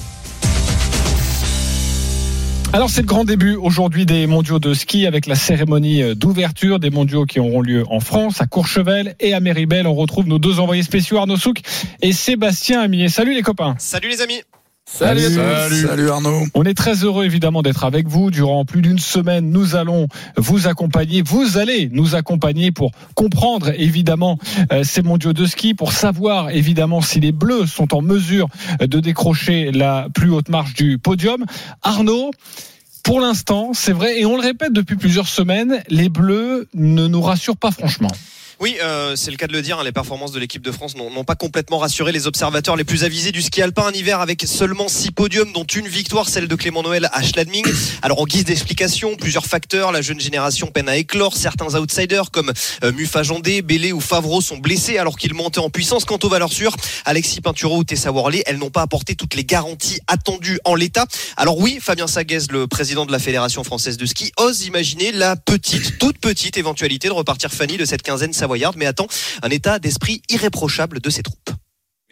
Speaker 3: Alors c'est le grand début aujourd'hui des mondiaux de ski avec la cérémonie d'ouverture des mondiaux qui auront lieu en France, à Courchevel et à Méribel. On retrouve nos deux envoyés spéciaux Arnaud Souk et Sébastien Amier. Salut les copains.
Speaker 10: Salut les amis.
Speaker 3: Salut.
Speaker 2: Salut Arnaud.
Speaker 3: On est très heureux évidemment d'être avec vous durant plus d'une semaine. Nous allons vous accompagner. Vous allez nous accompagner pour comprendre évidemment euh, ces mondiaux de ski, pour savoir évidemment si les Bleus sont en mesure de décrocher la plus haute marche du podium. Arnaud. Pour l'instant, c'est vrai, et on le répète depuis plusieurs semaines, les Bleus ne nous rassurent pas franchement.
Speaker 10: Oui, euh, c'est le cas de le dire. hein, les performances de l'équipe de France n'ont pas complètement rassuré les observateurs les plus avisés du ski alpin. Un hiver avec seulement six podiums, dont une victoire, celle de Clément Noël à Schladming. Alors en guise d'explication, plusieurs facteurs. La jeune génération peine à éclore. Certains outsiders comme euh, Mufa Jandé, Bélé ou Favreau sont blessés alors qu'ils montaient en puissance. Quant aux valeurs sûres, Alexis Pinturo ou Tessa Worley, elles n'ont pas apporté toutes les garanties attendues en l'état. Alors oui, Fabien Saguez, le président de la Fédération française de ski, ose imaginer la petite, toute petite éventualité de repartir Fanny de cette quinzaine savoyarde, mais attend un état d'esprit irréprochable de ses troupes?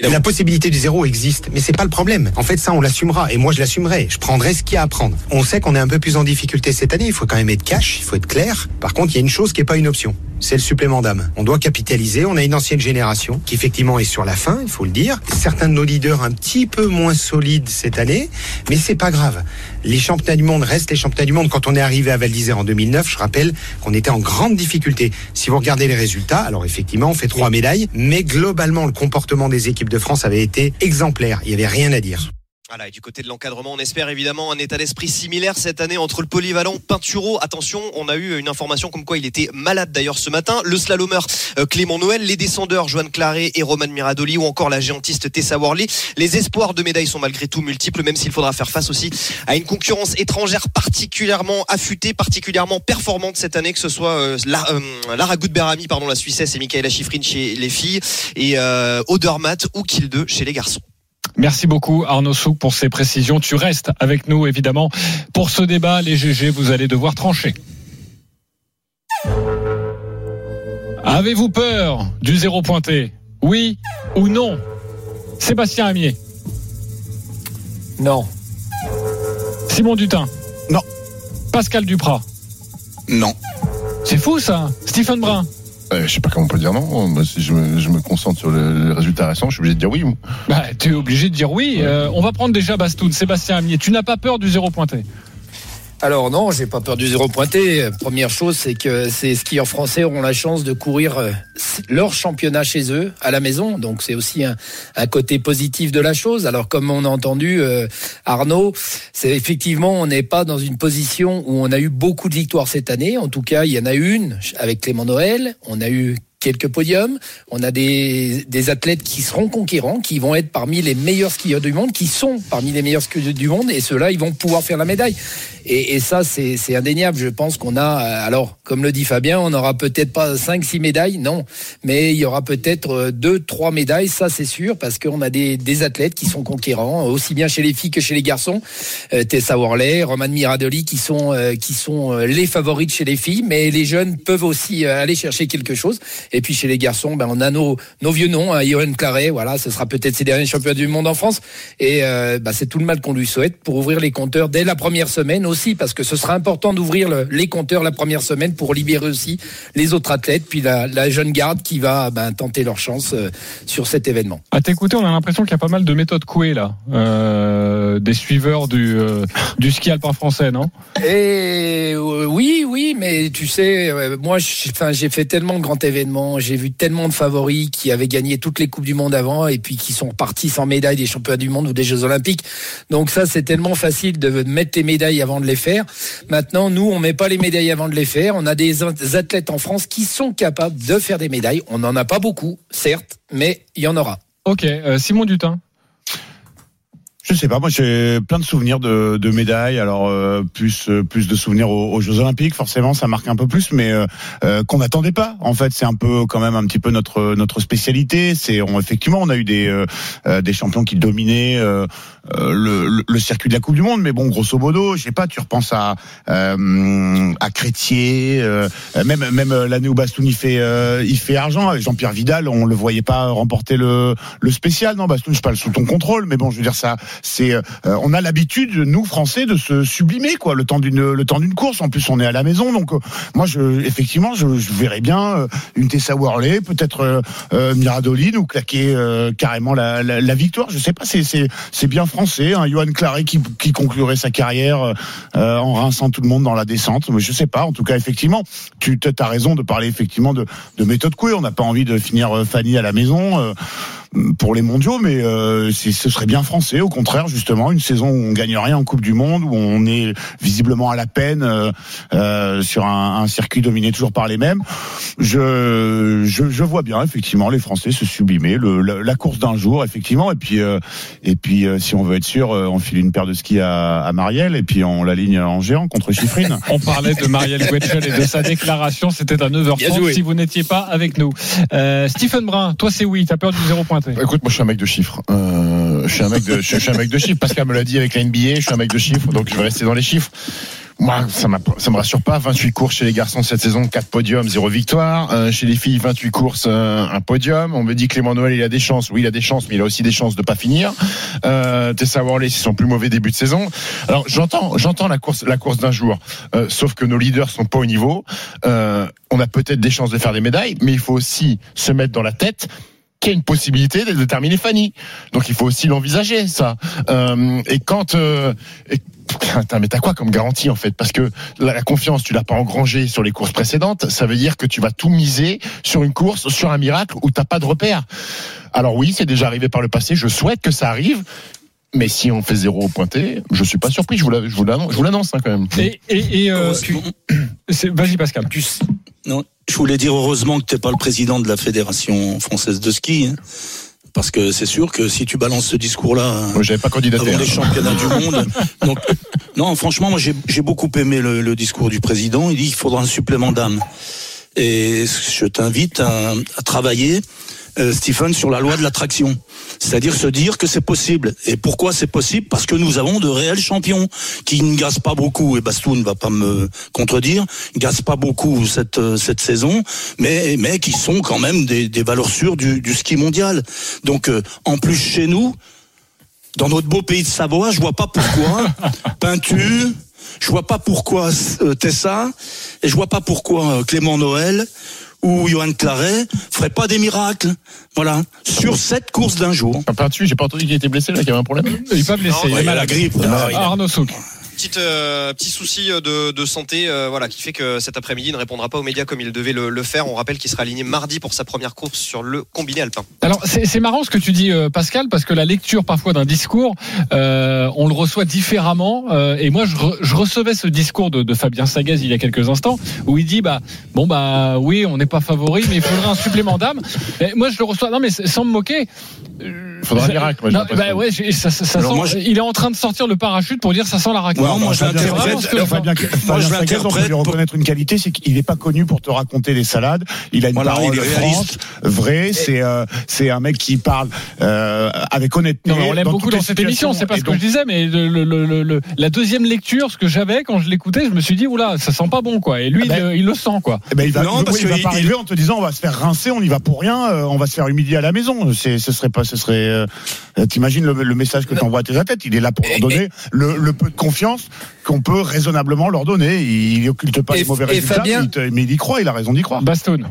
Speaker 11: La possibilité du zéro existe, mais c'est pas le problème. En fait, ça, on l'assumera. Et moi, je l'assumerai. Je prendrai ce qu'il y a à prendre. On sait qu'on est un peu plus en difficulté cette année. Il faut quand même être cash. Il faut être clair. Par contre, il y a une chose qui est pas une option. C'est le supplément d'âme. On doit capitaliser. On a une ancienne génération qui, effectivement, est sur la fin. Il faut le dire. Certains de nos leaders un petit peu moins solides cette année. Mais c'est pas grave. Les championnats du monde restent les championnats du monde. Quand on est arrivé à Val d'Isère en 2009, je rappelle qu'on était en grande difficulté. Si vous regardez les résultats, alors effectivement, on fait trois médailles. Mais globalement, le comportement des équipes de France avait été exemplaire. Il y avait rien à dire.
Speaker 10: Voilà, et du côté de l'encadrement, on espère évidemment un état d'esprit similaire cette année entre le polyvalent Pinturo. Attention, on a eu une information comme quoi il était malade d'ailleurs ce matin. Le slalomeur euh, Clément Noël, les descendeurs Joanne Claré et Roman Miradoli ou encore la géantiste Tessa Worley. Les espoirs de médailles sont malgré tout multiples, même s'il faudra faire face aussi à une concurrence étrangère particulièrement affûtée, particulièrement performante cette année, que ce soit euh, la, euh, Lara Gutberami, pardon, la Suissesse et Michaela Schifrin chez les filles et euh, Odermatt ou Kilde chez les garçons.
Speaker 3: Merci beaucoup Arnaud Souk pour ces précisions. Tu restes avec nous évidemment pour ce débat. Les GG, vous allez devoir trancher. Avez-vous peur du zéro pointé? Oui ou non? Sébastien Amier
Speaker 12: Non.
Speaker 3: Simon Dutin
Speaker 7: Non.
Speaker 3: Pascal Duprat
Speaker 6: Non.
Speaker 3: C'est fou ça Stephen Brun
Speaker 4: Euh, je sais pas comment on peut dire non. Moi, si je me, je me concentre sur le, le résultat récent, je suis obligé de dire oui.
Speaker 3: bah, Tu es obligé de dire oui. Euh, on va prendre déjà Bastoun. Sébastien Amier, tu n'as pas peur du zéro pointé?
Speaker 12: Alors non, j'ai pas peur du zéro pointé. Première chose, c'est que ces skieurs français auront la chance de courir euh, leur championnat chez eux, à la maison. Donc c'est aussi un, côté positif de la chose. Alors comme on a entendu euh, Arnaud, c'est effectivement on n'est pas dans une position où on a eu beaucoup de victoires cette année. En tout cas, il y en a une avec Clément Noël. On a eu quelques podiums. On a des, des athlètes qui seront conquérants, qui vont être parmi les meilleurs skieurs du monde, qui sont parmi les meilleurs skieurs du monde, et ceux-là, ils vont pouvoir faire la médaille. Et, et ça, c'est indéniable. Je pense qu'on a, euh, alors, comme le dit Fabien, on n'aura peut-être pas 5 six médailles, non, mais il y aura peut-être euh, deux, trois médailles, ça c'est sûr, parce qu'on a des, des athlètes qui sont conquérants, aussi bien chez les filles que chez les garçons. Euh, Tessa Worley, Roman Miradoli, qui sont, euh, qui sont euh, les favorites chez les filles, mais les jeunes peuvent aussi euh, aller chercher quelque chose. Et puis chez les garçons, ben, on a nos, nos vieux noms, hein, Johan Claret, voilà, ce sera peut-être ses derniers champions du monde en France. Et euh, bah, c'est tout le mal qu'on lui souhaite pour ouvrir les compteurs dès la première semaine aussi, parce que ce sera important d'ouvrir le- les compteurs la première semaine pour libérer aussi les autres athlètes, puis la, la jeune garde qui va ben, tenter leur chance euh, sur cet événement.
Speaker 3: À t'écouter, on a l'impression qu'il y a pas mal de méthodes couées là, euh, des suiveurs du, euh, du ski alpin français, non?
Speaker 12: Et euh, oui, oui, mais tu sais, euh, moi, j'ai fait tellement de grands événements, j'ai vu tellement de favoris qui avaient gagné toutes les coupes du monde avant et puis qui sont partis sans médaille des championnats du monde ou des Jeux olympiques. Donc ça, c'est tellement facile de mettre les médailles avant de les faire. Maintenant, nous, on met pas les médailles avant de les faire. On a des athlètes en France qui sont capables de faire des médailles. On n'en a pas beaucoup, certes, mais il y en aura.
Speaker 3: Ok, euh, Simon Dutin.
Speaker 7: Je sais pas, moi j'ai plein de souvenirs de, de médailles, alors euh, plus euh, plus de souvenirs aux, aux Jeux Olympiques, forcément ça marque un peu plus, mais euh, euh, qu'on n'attendait pas. En fait, c'est un peu quand même un petit peu notre notre spécialité. C'est on, effectivement on a eu des euh, des champions qui dominaient le, le, circuit de la Coupe du Monde, mais bon grosso modo, je sais pas, tu repenses à à Crétier, même même l'année où Bastoun il fait il fait argent, avec Jean-Pierre Vidal, on le voyait pas remporter le le spécial, non Bastoun, je parle sous ton contrôle, mais bon, je veux dire ça c'est euh, on a l'habitude nous français de se sublimer quoi le temps d'une le temps d'une course. En plus on est à la maison donc euh, moi je effectivement je, verrais bien euh, une Tessa Worley peut-être euh, euh, Miradoli nous claquer euh, carrément la, la, victoire. Je sais pas c'est c'est bien français hein, Johan Claret qui qui conclurait sa carrière euh, en rinçant tout le monde dans la descente. Mais je sais pas. En tout cas effectivement tu as raison de parler effectivement de de méthode couée on n'a pas envie de finir euh, Fanny à la maison euh, pour les mondiaux, mais euh, ce serait bien français. Au contraire, justement, une saison où on gagne rien en Coupe du Monde, où on est visiblement à la peine euh, euh, sur un, un, circuit dominé toujours par les mêmes. Je, je, je vois bien effectivement les Français se sublimer, le, la, la, course d'un jour effectivement, et puis euh, et puis euh, si on veut être sûr, euh, on file une paire de skis à, à Marielle et puis on la ligne en géant contre Chiffrine.
Speaker 3: on parlait de Marielle Wetchel et de sa déclaration, c'était à 9h30 si vous n'étiez pas avec nous. Stephen Brun, toi c'est oui, t'as peur du 0.3
Speaker 4: bah, écoute, moi je suis un mec de chiffres. Euh, je suis un mec de, je suis un mec de chiffres. Pascal me l'a dit avec la NBA, je suis un mec de chiffres, donc je vais rester dans les chiffres. Moi, ça ne me rassure pas. 28 courses chez les garçons cette saison, 4 podiums, 0 victoire. Euh, chez les filles, 28 courses, euh, un podium. On me dit Clément Noël, il a des chances. Oui, il a des chances, mais il a aussi des chances de pas finir. Euh, Tessa Worley, c'est son plus mauvais début de saison. Alors, j'entends, j'entends la course, la course d'un jour. Euh, sauf que nos leaders sont pas au niveau. Euh, on a peut-être des chances de faire des médailles, mais il faut aussi se mettre dans la tête qu'il y a une possibilité de terminer Fanny. Donc il faut aussi l'envisager ça. Euh, et quand euh, Putain, mais t'as quoi comme garantie en fait? Parce que la, la confiance, tu l'as pas engrangée sur les courses précédentes. Ça veut dire que tu vas tout miser sur une course, sur un miracle où t'as pas de repère. Alors oui, c'est déjà arrivé par le passé. Je souhaite que ça arrive. Mais si on fait zéro au pointé, je suis pas surpris. Je vous l'annonce, je vous l'annonce hein, quand même.
Speaker 3: Et, et, et euh, c'est- vas-y Pascal.
Speaker 6: tu non, je voulais dire heureusement que tu n'es pas le président de la Fédération française de ski. hein. parce que c'est sûr que si tu balances ce discours-là
Speaker 4: Moi, j'avais pas candidaté.
Speaker 6: avant
Speaker 4: hein.
Speaker 6: les championnats du monde. Donc, non, franchement, moi j'ai beaucoup aimé le, le discours du président. Il dit qu'il faudra un supplément d'âme. Et je t'invite à, à travailler euh, Stephen, sur la loi de l'attraction. C'est-à-dire se dire que c'est possible. Et pourquoi c'est possible? Parce que nous avons de réels champions qui ne gazent pas beaucoup, et Bastou ne va pas me contredire, ne gazent pas beaucoup cette, euh, cette saison, mais, mais qui sont quand même des, des valeurs sûres du, du ski mondial. Donc, euh, en plus, chez nous, dans notre beau pays de Savoie, je vois pas pourquoi Peintu, je vois pas pourquoi euh, Tessa, et je vois pas pourquoi Clément Noël ou Johan Claret feraient pas des miracles. Voilà, sur cette course d'un jour.
Speaker 4: Peintu, j'ai pas entendu qu'il était blessé là, qu'il y avait un problème.
Speaker 3: Il est pas blessé,
Speaker 6: Non,
Speaker 3: il
Speaker 6: il a la grippe.
Speaker 3: Ah,
Speaker 6: Ah, il a-
Speaker 3: Arnaud Souk.
Speaker 10: Euh, petit souci de, de santé euh, voilà, qui fait que cet après-midi ne répondra pas aux médias comme il devait le, faire. On rappelle qu'il sera aligné mardi pour sa première course sur le combiné alpin.
Speaker 3: Alors c'est marrant ce que tu dis euh, Pascal parce que la lecture parfois d'un discours euh, on le reçoit différemment euh, et moi je, re- je recevais ce discours de, Fabien Sagaz il y a quelques instants où il dit bah bon bah oui on n'est pas favori mais il faudrait un supplément d'âme moi je le reçois non mais sans me moquer
Speaker 4: Il faudra un
Speaker 3: ça-
Speaker 4: miracle. moi, j'ai
Speaker 3: non,
Speaker 4: l'impression.
Speaker 3: bah ouais, j'ai- ça, ça- ça
Speaker 6: Alors
Speaker 3: sent-
Speaker 6: moi, je-
Speaker 3: il est en train de sortir le parachute pour dire ça sent la raclette.
Speaker 6: Non, moi, je l'interprète-
Speaker 3: que
Speaker 7: Fabien,
Speaker 6: Moi, je
Speaker 7: Sagaz, on peut
Speaker 6: l'interprète
Speaker 7: lui reconnaître une qualité, c'est qu'il n'est pas connu pour te raconter des salades. Il a une
Speaker 6: Voilà,
Speaker 7: parole
Speaker 6: il est
Speaker 7: vraie. C'est euh, c'est un mec qui parle euh, avec honnêteté.
Speaker 3: Non, on l'aime beaucoup dans cette émission, c'est pas ce que je disais, mais le- le- le- le- la deuxième lecture, ce que j'avais quand je l'écoutais, je me suis dit, oula, ça sent pas bon, quoi. Et lui,
Speaker 7: Ah ben-
Speaker 3: il, le- il le sent, quoi.
Speaker 7: eh ben, il va,
Speaker 6: Non, parce
Speaker 7: il va pas arriver en te disant on va se faire rincer, on y va pour rien, euh, on va se faire humilier à la maison. Ce serait pas, ce serait. Euh, T'imagines le, le message que t'envoies à tes athlètes? Il est là pour leur donner le, le peu de confiance qu'on peut raisonnablement leur donner. Il occulte pas
Speaker 12: Et-
Speaker 7: les mauvais résultats,
Speaker 12: Fabien
Speaker 7: mais il, te- mais il y croit, il a raison d'y croire.
Speaker 3: Bastoun.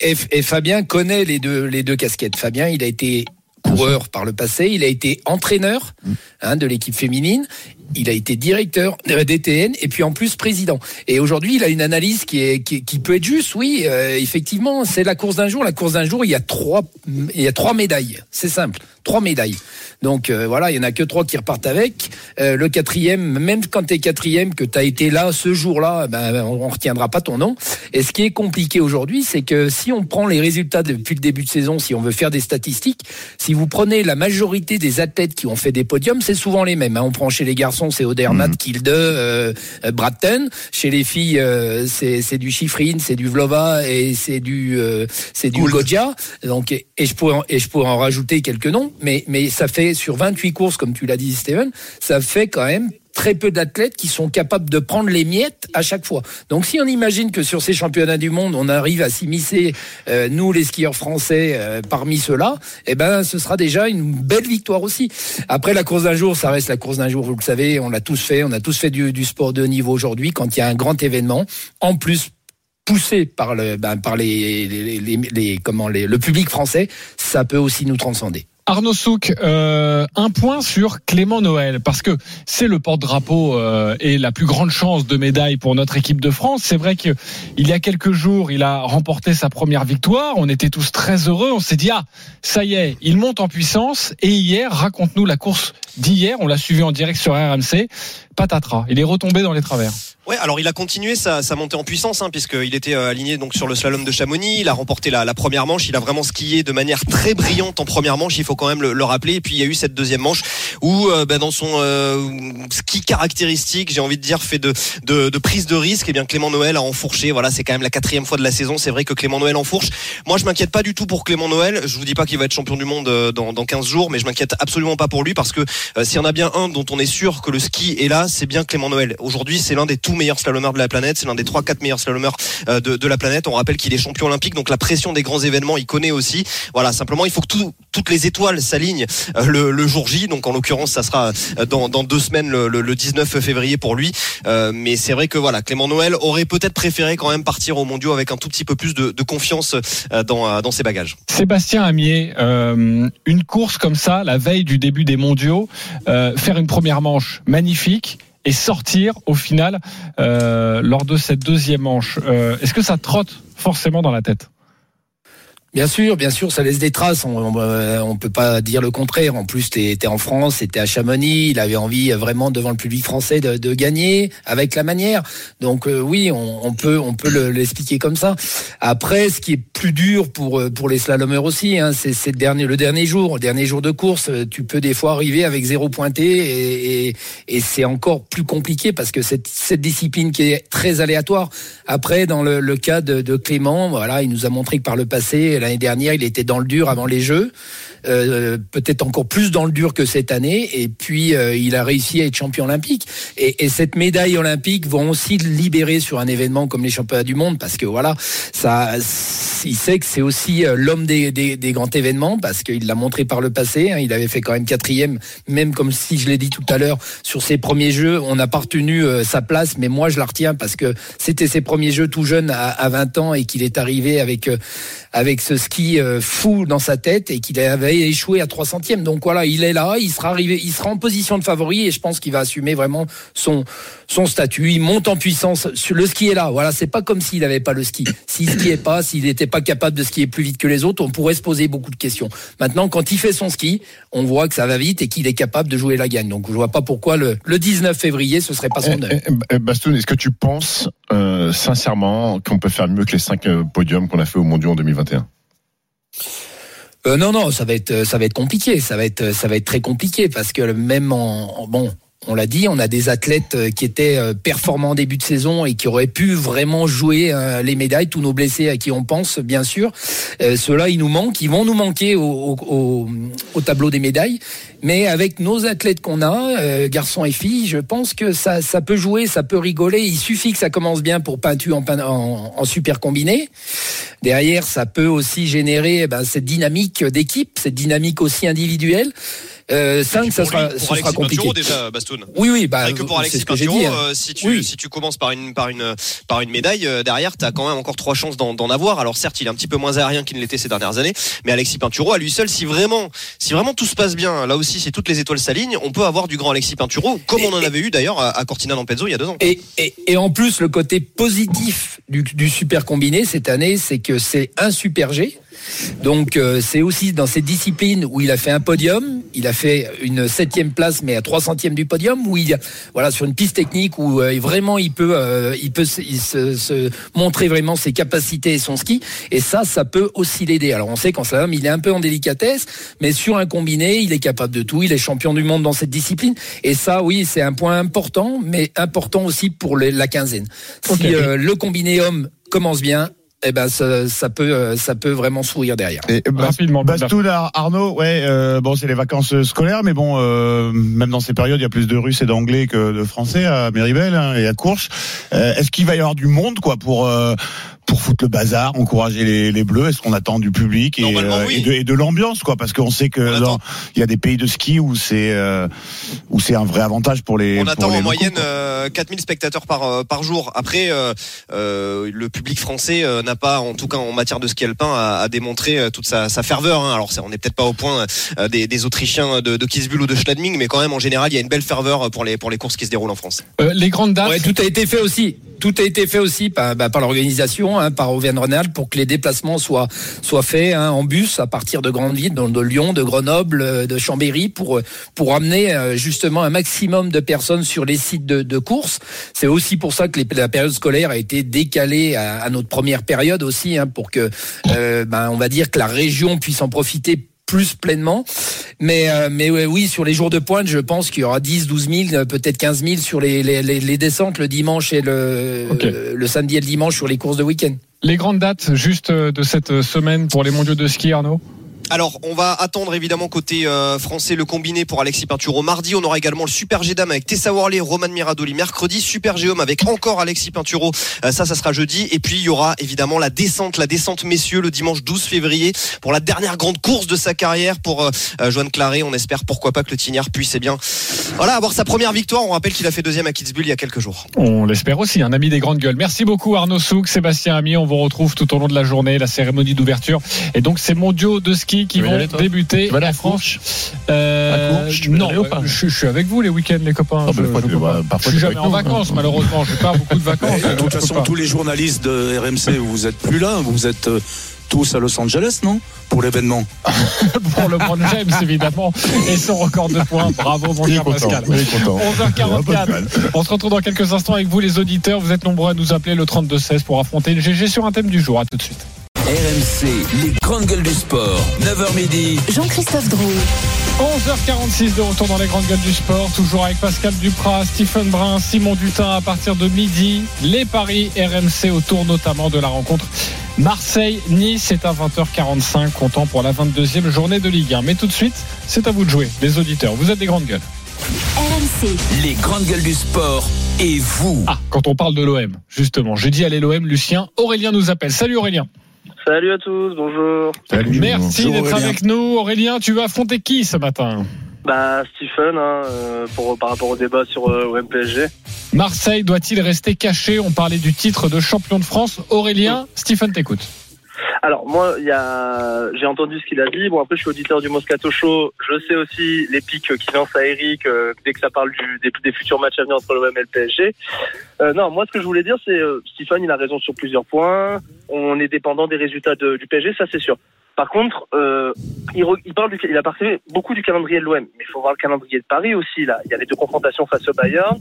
Speaker 12: Et, et Fabien connaît les deux, les deux casquettes. Fabien, il a été coureur par le passé, il a été entraîneur hein, de l'équipe féminine, il a été directeur euh, DTN et puis en plus président. Et aujourd'hui, il a une analyse qui, peut être juste. Oui, euh, effectivement, c'est la course d'un jour. La course d'un jour, il y a trois, il y a trois médailles. C'est simple, trois médailles. Donc euh, voilà, il y en a que trois qui repartent avec. Le quatrième, même quand tu es quatrième, que tu as été là ce jour-là, ben, on, on retiendra pas ton nom. Et ce qui est compliqué aujourd'hui, c'est que si on prend les résultats depuis le début de saison, si on veut faire des statistiques, si vous prenez la majorité des athlètes qui ont fait des podiums, c'est souvent les mêmes. hein. On prend chez les garçons, c'est Odermatt, Kilde, euh, euh, Bratton. Chez les filles, euh, c'est du Chiffrine, c'est du Vlova et c'est du euh, c'est du. Godia. Donc et, et je pourrais en, et je pourrais en rajouter quelques noms, mais mais ça fait sur 28 courses, comme tu l'as dit, Steven, ça fait quand même très peu d'athlètes qui sont capables de prendre les miettes à chaque fois. Donc si on imagine que sur ces championnats du monde, on arrive à s'immiscer, euh, nous les skieurs français, euh, parmi ceux-là, eh ben ce sera déjà une belle victoire aussi. Après la course d'un jour, ça reste la course d'un jour, vous le savez, on l'a tous fait, on a tous fait du, sport de haut niveau aujourd'hui quand il y a un grand événement. En plus poussé par le ben, par les, les, les- comment les, le public français, ça peut aussi nous transcender.
Speaker 3: Arnaud Souk, euh, un point sur Clément Noël, parce que c'est le porte-drapeau euh, et la plus grande chance de médaille pour notre équipe de France. C'est vrai qu'il y a quelques jours, il a remporté sa première victoire. On était tous très heureux. On s'est dit, ah, ça y est, il monte en puissance. Et hier, raconte-nous la course d'hier. On l'a suivi en direct sur RMC. Patatras. Il est retombé dans les travers.
Speaker 10: Ouais, alors il a continué sa, sa montée en puissance, hein, puisqu'il était euh, aligné donc sur le slalom de Chamonix. Il a remporté la, la première manche. Il a vraiment skié de manière très brillante en première manche. Il faut quand même le, le rappeler. Et puis il y a eu cette deuxième manche où, euh, ben, dans son euh, ski caractéristique, j'ai envie de dire, fait de, de, de prise de risque. Et bien Clément Noël a enfourché. Voilà, c'est quand même la quatrième fois de la saison. C'est vrai que Clément Noël enfourche. Moi, je m'inquiète pas du tout pour Clément Noël. Je vous dis pas qu'il va être champion du monde euh, dans, dans 15 jours, mais je m'inquiète absolument pas pour lui parce que euh, s'il y en a bien un dont on est sûr que le ski est là, c'est bien Clément Noël. Aujourd'hui, c'est l'un des tout meilleurs slalomeurs de la planète. C'est l'un des 3-4 meilleurs slalomeurs euh, de, la planète. On rappelle qu'il est champion olympique, donc la pression des grands événements, il connaît aussi. Voilà, simplement, il faut que tout- toutes les étoiles s'alignent euh, le, jour J. Donc, en l'occurrence, ça sera euh, dans, deux semaines, le, le- le 19 février pour lui. Mais c'est vrai que voilà, Clément Noël aurait peut-être préféré quand même partir au mondiaux avec un tout petit peu plus de, confiance dans, ses bagages.
Speaker 3: Sébastien Amier, euh, une course comme ça, la veille du début des mondiaux, faire une première manche magnifique et sortir au final euh, lors de cette deuxième manche. Euh, Est-ce que ça trotte forcément dans la tête?
Speaker 12: Bien sûr, bien sûr, ça laisse des traces. On, on, euh, peut pas dire le contraire. En plus, t'es es en France, c'était à Chamonix. Il avait envie euh, vraiment devant le public français de, de gagner avec la manière. Donc euh, oui, on, on peut on peut le- l'expliquer comme ça. Après, ce qui est plus dur pour euh, pour les slalomeurs aussi, hein, c'est le dernier le dernier jour, le dernier jour de course. Tu peux des fois arriver avec zéro pointé et, et, et c'est encore plus compliqué parce que cette cette discipline qui est très aléatoire. Après, dans le, le cas de, de Clément, voilà, il nous a montré que par le passé L'année dernière, il était dans le dur avant les Jeux. Euh, peut-être encore plus dans le dur que cette année. Et puis, euh, il a réussi à être champion olympique. Et, et, cette médaille olympique vont aussi le libérer sur un événement comme les championnats du monde, parce que voilà, ça, il sait que c'est aussi euh, l'homme des, grands événements, parce qu'il l'a montré par le passé. Hein, il avait fait quand même quatrième, même comme si je l'ai dit tout à l'heure, sur ses premiers jeux, on n'a pas retenu sa place, mais moi je la retiens parce que c'était ses premiers jeux tout jeune à 20 ans et qu'il est arrivé avec avec ce ski fou dans sa tête et qu'il avait échoué à 3 centièmes. Donc voilà, il est là, il sera arrivé, il sera en position de favori et je pense qu'il va assumer vraiment son son statut. Il monte en puissance. Le ski est là. Voilà, c'est pas comme s'il n'avait pas le ski. S'il skiait pas, s'il n'était pas capable de skier plus vite que les autres, on pourrait se poser beaucoup de questions. Maintenant, quand il fait son ski, on voit que ça va vite et qu'il est capable de jouer la gagne. Donc je vois pas pourquoi le, le 19 février ce serait pas son heure.
Speaker 4: Eh, eh, eh, Bastoun, est-ce que tu penses euh, sincèrement qu'on peut faire mieux que les cinq euh, podiums qu'on a fait au Mondial en 2021
Speaker 12: euh, non, non, ça va être, ça va être compliqué. Ça va être, ça va être très compliqué parce que même en, en bon, on l'a dit, on a des athlètes euh, qui étaient euh, performants en début de saison et qui auraient pu vraiment jouer euh, les médailles, tous nos blessés à qui on pense, bien sûr. Ceux-là, ils nous manquent, ils vont nous manquer au, au, au, tableau des médailles. Mais avec nos athlètes qu'on a, garçons et filles, je pense que ça, ça peut jouer, ça peut rigoler. Il suffit que ça commence bien pour Peintu en, en, en super combiné. Derrière, ça peut aussi générer eh ben, cette dynamique d'équipe, cette dynamique aussi individuelle. Euh, 5, ça sera, ce sera compliqué.
Speaker 10: Pinturo, déjà, Bastoun.
Speaker 12: Oui, oui, bah,
Speaker 10: que pour Alexis Pinturo,
Speaker 12: dit, hein.
Speaker 10: euh, si tu
Speaker 12: Oui.
Speaker 10: si tu commences par une par une par une médaille euh, derrière, tu as quand même encore trois chances d'en d'en avoir. Alors certes, il est un petit peu moins aérien qu'il ne l'était ces dernières années, mais Alexis Pinturo à lui seul, si vraiment si vraiment tout se passe bien, là aussi, si toutes les étoiles s'alignent, on peut avoir du grand Alexis Pinturo, comme on en avait eu d'ailleurs à, à Cortina d'Ampezzo il y a deux ans.
Speaker 12: Et, et, et en plus, le côté positif du, du super combiné cette année, c'est que c'est un super G. Donc euh, c'est aussi dans cette discipline où il a fait un podium, il a fait une septième place mais à 3 centièmes du podium, où il y a, voilà sur une piste technique où euh, vraiment il peut euh, il peut se, il se, se montrer vraiment ses capacités et son ski. Et ça ça peut aussi l'aider. Alors on sait qu'en slalom il est un peu en délicatesse, mais sur un combiné il est capable de tout, il est champion du monde dans cette discipline. Et ça oui c'est un point important, mais important aussi pour les- la quinzaine. Si euh, le combiné homme commence bien, eh ben ça, ça peut euh, ça peut vraiment sourire derrière.
Speaker 7: Et
Speaker 3: Rapidement,
Speaker 7: Bastoun, Ar- Arnaud, ouais, euh, bon, c'est les vacances scolaires, mais bon, euh, même dans ces périodes, il y a plus de Russes et d'Anglais que de Français à Méribel hein, et à Courche. Euh, Est-ce qu'il va y avoir du monde, quoi, pour euh, pour foutre le bazar, encourager les, les Bleus Est-ce qu'on attend du public et, euh,
Speaker 10: oui.
Speaker 7: et de, et de l'ambiance, quoi Parce qu'on sait que il y a des pays de ski où c'est euh, où c'est un vrai avantage pour les.
Speaker 10: On
Speaker 7: pour
Speaker 10: attend
Speaker 7: les
Speaker 10: en
Speaker 7: locaux,
Speaker 10: moyenne
Speaker 7: quoi.
Speaker 10: euh, 4000 spectateurs par par jour. Après, euh, euh, le public français euh, n'a pas, en tout cas en matière de ski alpin, à, à démontrer toute sa, sa ferveur. hein. Alors, on n'est peut-être pas au point euh, des, des Autrichiens de, de Kitzbühel ou de Schladming, mais quand même, en général, il y a une belle ferveur pour les pour les courses qui se déroulent en France.
Speaker 3: Euh, les grandes dates.
Speaker 12: Ouais, tout a été fait aussi. Tout a été fait aussi par, bah, par l'organisation, hein, par Auvergne-Rhône-Alpes, pour que les déplacements soient soient faits hein, en bus à partir de grandes villes, de Lyon, de Grenoble, euh, de Chambéry, pour euh, pour amener euh, justement un maximum de personnes sur les sites de, de course. C'est aussi pour ça que la période scolaire a été décalée à, à notre première période aussi, hein, pour que euh, ben, on va dire que la région puisse en profiter plus pleinement. Mais, euh, mais ouais, oui, sur les jours de pointe, je pense qu'il y aura 10, 12 000, euh, peut-être 15 000 sur les, les, les, les descentes le dimanche et le, euh, le samedi et le dimanche sur les courses de week-end.
Speaker 3: Les grandes dates juste euh, de cette semaine pour les mondiaux de ski, Arnaud?
Speaker 10: Alors, on va attendre évidemment côté euh, français le combiné pour Alexis Pinturo mardi. On aura également le Super G Dame avec Tessa Worley, Roman Miradoli mercredi. Super G avec encore Alexis Pinturo. Euh, ça, ça sera jeudi. Et puis, il y aura évidemment la descente, la descente messieurs le dimanche 12 février pour la dernière grande course de sa carrière pour euh, Joanne Claré. On espère pourquoi pas que le Tignard puisse eh bien, voilà, avoir sa première victoire. On rappelle qu'il a fait deuxième à Kitzbühel il y a quelques jours.
Speaker 3: On l'espère aussi, un ami des grandes gueules. Merci beaucoup Arnaud Souk, Sébastien Ami. On vous retrouve tout au long de la journée, la cérémonie d'ouverture. Et donc ces mondiaux de ski qui vont
Speaker 4: aller,
Speaker 3: débuter
Speaker 4: à
Speaker 3: France. Euh, non,
Speaker 4: pas
Speaker 3: je, je suis avec vous les week-ends, les copains.
Speaker 4: Non,
Speaker 3: je, je Je suis jamais en
Speaker 4: nous.
Speaker 3: vacances, malheureusement. J'ai pas beaucoup de vacances.
Speaker 6: Et de toute
Speaker 3: je
Speaker 6: façon, tous les journalistes de RMC, vous êtes plus là, vous êtes euh, tous à Los Angeles, non? Pour l'événement.
Speaker 3: pour le LeBron James, évidemment, et son record de points. Bravo, mon cher. Pascal.
Speaker 4: Il est content.
Speaker 3: 11h44. On se retrouve dans quelques instants avec vous, les auditeurs. Vous êtes nombreux à nous appeler le 32-16 pour affronter le GG sur un thème du jour. À tout de suite.
Speaker 2: RMC, les grandes gueules du sport. 9h midi.
Speaker 1: Jean-Christophe Drouet.
Speaker 3: 11h46 de retour dans les grandes gueules du sport, toujours avec Pascal Duprat, Stephen Brun, Simon Dutin à partir de midi. Les paris RMC autour notamment de la rencontre Marseille-Nice. C'est à 20h45, comptant pour la 22e journée de Ligue 1. Mais tout de suite, c'est à vous de jouer, les auditeurs. Vous êtes des grandes gueules.
Speaker 1: RMC.
Speaker 2: Les grandes gueules du sport et vous.
Speaker 3: Ah, quand on parle de l'OM, justement, j'ai dit allez l'OM, Lucien. Aurélien nous appelle. Salut Aurélien.
Speaker 13: Salut à tous, bonjour.
Speaker 3: Merci d'être avec nous. Aurélien, tu vas affronter qui ce matin
Speaker 13: Bah Stephen, hein, euh, pour, par rapport au débat sur euh, OM PSG.
Speaker 3: Marseille doit-il rester caché? On parlait du titre de champion de France. Aurélien, Stephen t'écoute.
Speaker 13: Alors moi, a, j'ai entendu ce qu'il a dit. Bon après, je suis auditeur du Moscato Show. Je sais aussi les pics qu'il lance à Eric euh, dès que ça parle du, des, des futurs matchs à venir entre l'OM et le PSG. Euh, non, moi ce que je voulais dire, c'est euh, Stephen, il a raison sur plusieurs points. On est dépendant des résultats de- du PSG, ça c'est sûr. Par contre, euh, il, re- il parle du, il a parlé beaucoup du calendrier de l'OM, mais il faut voir le calendrier de Paris aussi là. Il y a les deux confrontations face au Bayern.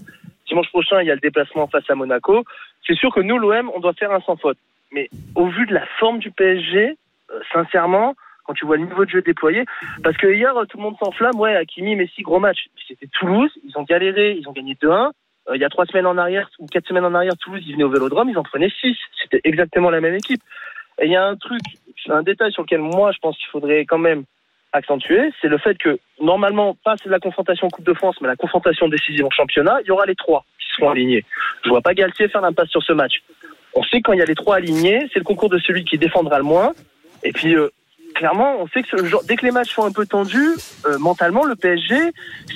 Speaker 13: Dimanche prochain, il y a le déplacement face à Monaco. C'est sûr que nous, l'OM, on doit faire un sans faute. Mais au vu de la forme du PSG, euh, sincèrement, quand tu vois le niveau de jeu déployé, parce que hier, euh, tout le monde s'enflamme, ouais, Hakimi, Messi, gros match. C'était Toulouse, ils ont galéré, ils ont gagné 2-1. Euh, il y a trois semaines en arrière, ou quatre semaines en arrière, Toulouse, ils venaient au Vélodrome, ils en prenaient six. C'était exactement la même équipe. Et il y a un truc, un détail sur lequel moi, je pense qu'il faudrait quand même accentuer, c'est le fait que, normalement, pas c'est la confrontation Coupe de France, mais la confrontation décisive en championnat, il y aura les trois qui seront alignés. Je vois pas Galtier faire l'impasse sur ce match. On sait quand il y a les trois alignés, c'est le concours de celui qui défendra le moins. Et puis, euh, clairement, on sait que genre, dès que les matchs sont un peu tendus, euh, mentalement, le PSG,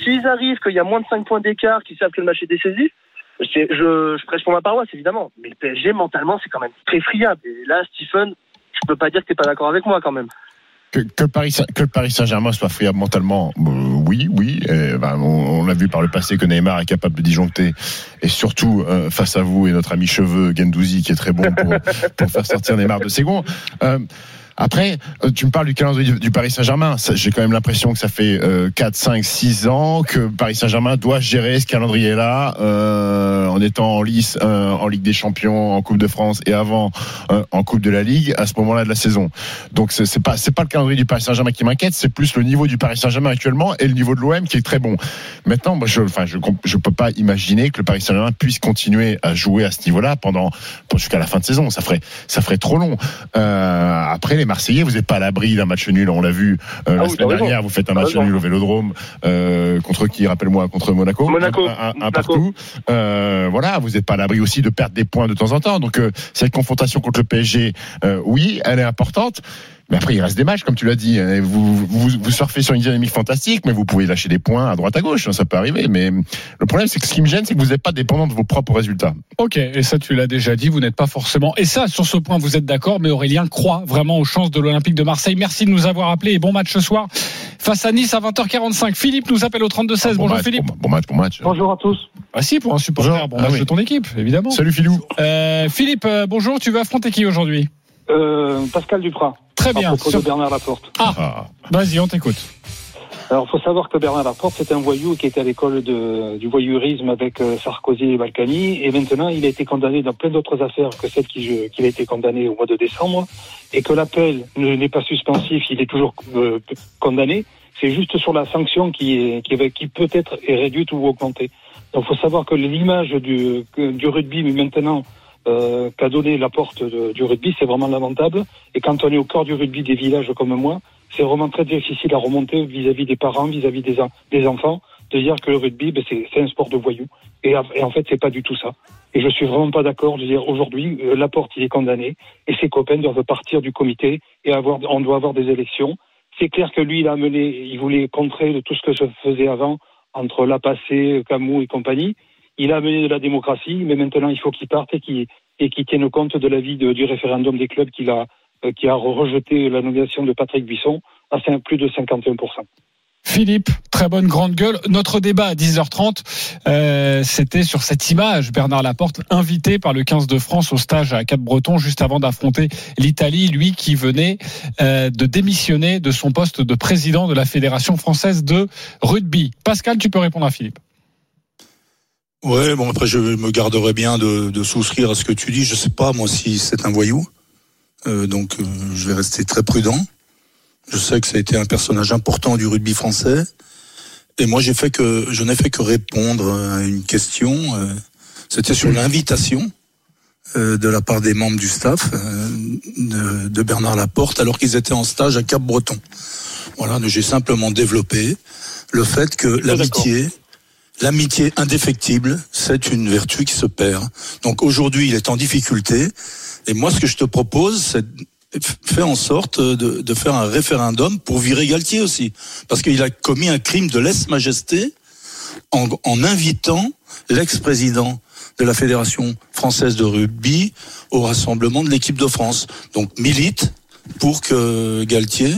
Speaker 13: s'ils arrivent qu'il y a moins de 5 points d'écart, qu'ils savent que le match est décisif, je, je prêche pour ma paroisse, évidemment. Mais le PSG, mentalement, c'est quand même très friable. Et là, Stephen, je peux pas dire que t'es pas d'accord avec moi, quand même.
Speaker 4: Que, Paris, que le Paris Saint-Germain soit friable mentalement, euh, oui, oui. ben, on, on a vu par le passé que Neymar est capable de disjoncter, et surtout euh, face à vous et notre ami cheveux Gendouzi qui est très bon pour, pour faire sortir Neymar de ses gonds. Euh, après, euh, tu me parles du calendrier du, Paris Saint-Germain. J'ai quand même l'impression que ça fait euh, 4, 5, 6 ans que Paris Saint-Germain doit gérer ce calendrier-là euh, en étant en lice euh, en Ligue des Champions, en Coupe de France et avant en Coupe de la Ligue à ce moment-là de la saison. Donc c'est pas pas le calendrier du Paris Saint-Germain qui m'inquiète, c'est plus le niveau du Paris Saint-Germain actuellement et le niveau de l'OM qui est très bon. Maintenant, je enfin je peux pas imaginer que le Paris Saint-Germain puisse continuer à jouer à ce niveau-là pendant jusqu'à la fin de saison. Ça ferait ça ferait trop long. Après Marseillais, vous n'êtes pas à l'abri d'un match nul. On l'a vu euh, la
Speaker 13: oui,
Speaker 4: semaine dernière. Vous faites un match nul au Vélodrome euh, contre qui Rappelle-moi contre Monaco.
Speaker 13: Monaco.
Speaker 4: Un, un- un
Speaker 13: Monaco.
Speaker 4: partout. Euh, voilà, vous n'êtes pas à l'abri aussi de perdre des points de temps en temps. Donc euh, cette confrontation contre le PSG, euh, oui, elle est importante. Mais après, il reste des matchs, comme tu l'as dit. Vous, vous, vous surfez sur une dynamique fantastique, mais vous pouvez lâcher des points à droite à gauche. hein, Ça peut arriver. Mais le problème, c'est que ce qui me gêne, c'est que vous n'êtes pas dépendant de vos propres résultats.
Speaker 3: Ok, et ça tu l'as déjà dit, vous n'êtes pas forcément. Et ça, sur ce point, vous êtes d'accord, mais Aurélien croit vraiment aux chances de l'Olympique de Marseille. Merci de nous avoir appelés et bon match ce soir face à Nice à 20h45. Philippe nous appelle au 32-16. Bonjour
Speaker 4: match,
Speaker 3: Philippe.
Speaker 4: Bon, bon match, bon match.
Speaker 14: Bonjour à tous.
Speaker 3: Ah si, pour un supporter, bon
Speaker 4: Ah
Speaker 3: match
Speaker 4: oui.
Speaker 3: de ton équipe, évidemment.
Speaker 4: Salut Philou.
Speaker 3: Euh, Philippe, euh, bonjour, tu vas affronter qui aujourd'hui?
Speaker 14: Euh, Pascal Duprat.
Speaker 3: Très
Speaker 14: À
Speaker 3: bien.
Speaker 14: propos
Speaker 3: Sur-
Speaker 14: de Bernard Laporte.
Speaker 3: Ah, vas-y, on t'écoute.
Speaker 14: Alors, faut savoir que Bernard Laporte, c'est un voyou qui était à l'école du voyourisme avec euh, Sarkozy et Balkany. Et maintenant, il a été condamné dans plein d'autres affaires que celle qui- qu'il a été condamné au mois de décembre. Et que l'appel ne- n'est pas suspensif, il est toujours euh, condamné. C'est juste sur la sanction qui, est, qui, est- qui peut-être est réduite ou augmentée. Donc, faut savoir que l'image du rugby, mais maintenant, euh, qu'a donné la porte du rugby, c'est vraiment lamentable. Et quand on est au cœur du rugby des villages comme moi, c'est vraiment très difficile à remonter vis-à-vis des parents, vis-à-vis des, des enfants, de dire que le rugby, ben, c'est un sport de voyous. Et, en- fait, c'est pas du tout ça. Et je suis vraiment pas d'accord de dire aujourd'hui, euh, Laporte, il est condamné, et ses copains doivent partir du comité, et avoir, on doit avoir des élections. C'est clair que lui, il a amené, il voulait contrer de tout ce que se faisait avant, entre La Passé, Camus et compagnie. Il a amené de la démocratie, mais maintenant, il faut qu'il parte et qu'il tienne compte de l'avis du référendum des clubs a, euh, qui a rejeté la nomination de Patrick Buisson à plus de 51%.
Speaker 3: Philippe, très bonne grande gueule. Notre débat à 10h30, euh, c'était sur cette image. Bernard Laporte, invité par le 15 de France au stage à Cap-Breton juste avant d'affronter l'Italie, lui qui venait euh, de démissionner de son poste de président de la Fédération française de rugby. Pascal, tu peux répondre à Philippe.
Speaker 6: Ouais, bon après je me garderai bien de, de souscrire à ce que tu dis. Je sais pas moi si c'est un voyou, Euh, donc euh, je vais rester très prudent. Je sais que ça a été un personnage important du rugby français. Et moi, j'ai fait que, je n'ai fait que répondre à une question. euh, C'était sur l'invitation euh, de la part des membres du staff euh, de, de Bernard Laporte, alors qu'ils étaient en stage à Cap-Breton. Voilà, donc j'ai simplement développé le fait que l'amitié, l'amitié indéfectible, c'est une vertu qui se perd. Donc aujourd'hui, il est en difficulté. Et moi, ce que je te propose, c'est faire en sorte de, faire un référendum pour virer Galtier aussi. Parce qu'il a commis un crime de lèse-majesté en invitant l'ex-président de la Fédération française de rugby au rassemblement de l'équipe de France. Donc milite pour que Galtier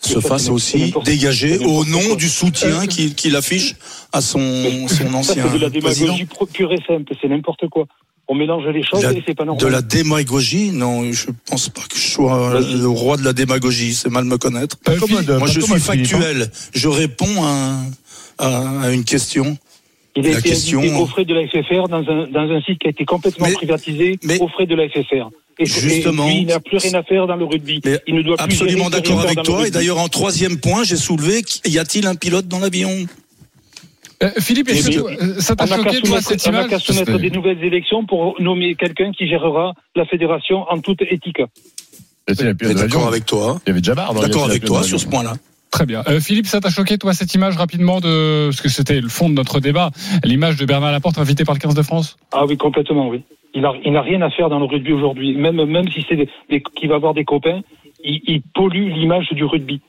Speaker 6: se fasse aussi dégager au nom du soutien qu'il qu'il affiche à son, son ancien
Speaker 14: c'est de la
Speaker 6: président.
Speaker 14: démagogie pure et simple, c'est n'importe quoi. On mélange les choses
Speaker 6: La-
Speaker 14: et c'est pas normal.
Speaker 6: de la démagogie Non, je pense pas que je sois le roi de la démagogie. C'est mal me connaître. Moi, je suis
Speaker 4: Philippe,
Speaker 6: factuel. Je réponds à, à- à une question.
Speaker 14: Il a
Speaker 6: la
Speaker 14: été
Speaker 6: question-
Speaker 14: aux frais de la FFR dans un, dans un site qui a été complètement privatisé aux frais de la FFR. Et,
Speaker 6: Justement.
Speaker 14: et lui, il n'a plus rien à faire dans le rugby. il ne doit plus
Speaker 6: Absolument d'accord avec toi. Et d'ailleurs, en troisième point, j'ai soulevé y a-t-il un pilote dans l'avion?
Speaker 3: Euh, Philippe, est-ce
Speaker 14: Eh
Speaker 3: que ça t'a
Speaker 14: on n'a
Speaker 3: choqué,
Speaker 14: qu'à
Speaker 3: toi,
Speaker 14: soumettre-
Speaker 3: cette
Speaker 14: on n'a qu'à soumettre des nouvelles élections pour nommer quelqu'un qui gérera la fédération en toute éthique.
Speaker 6: D'accord avec toi.
Speaker 4: Il y avait déjà marre. dans
Speaker 6: D'accord avec toi sur ce point-là.
Speaker 3: Très bien. Euh, Philippe, ça t'a choqué, toi, cette image rapidement de. Parce que c'était le fond de notre débat, l'image de Bernard Laporte invité par le 15 de France?
Speaker 14: Ah oui, complètement, oui. Il n'a il rien à faire dans le rugby aujourd'hui. Même, même si c'est des- des- qu'il va avoir des copains, il, il pollue l'image du rugby.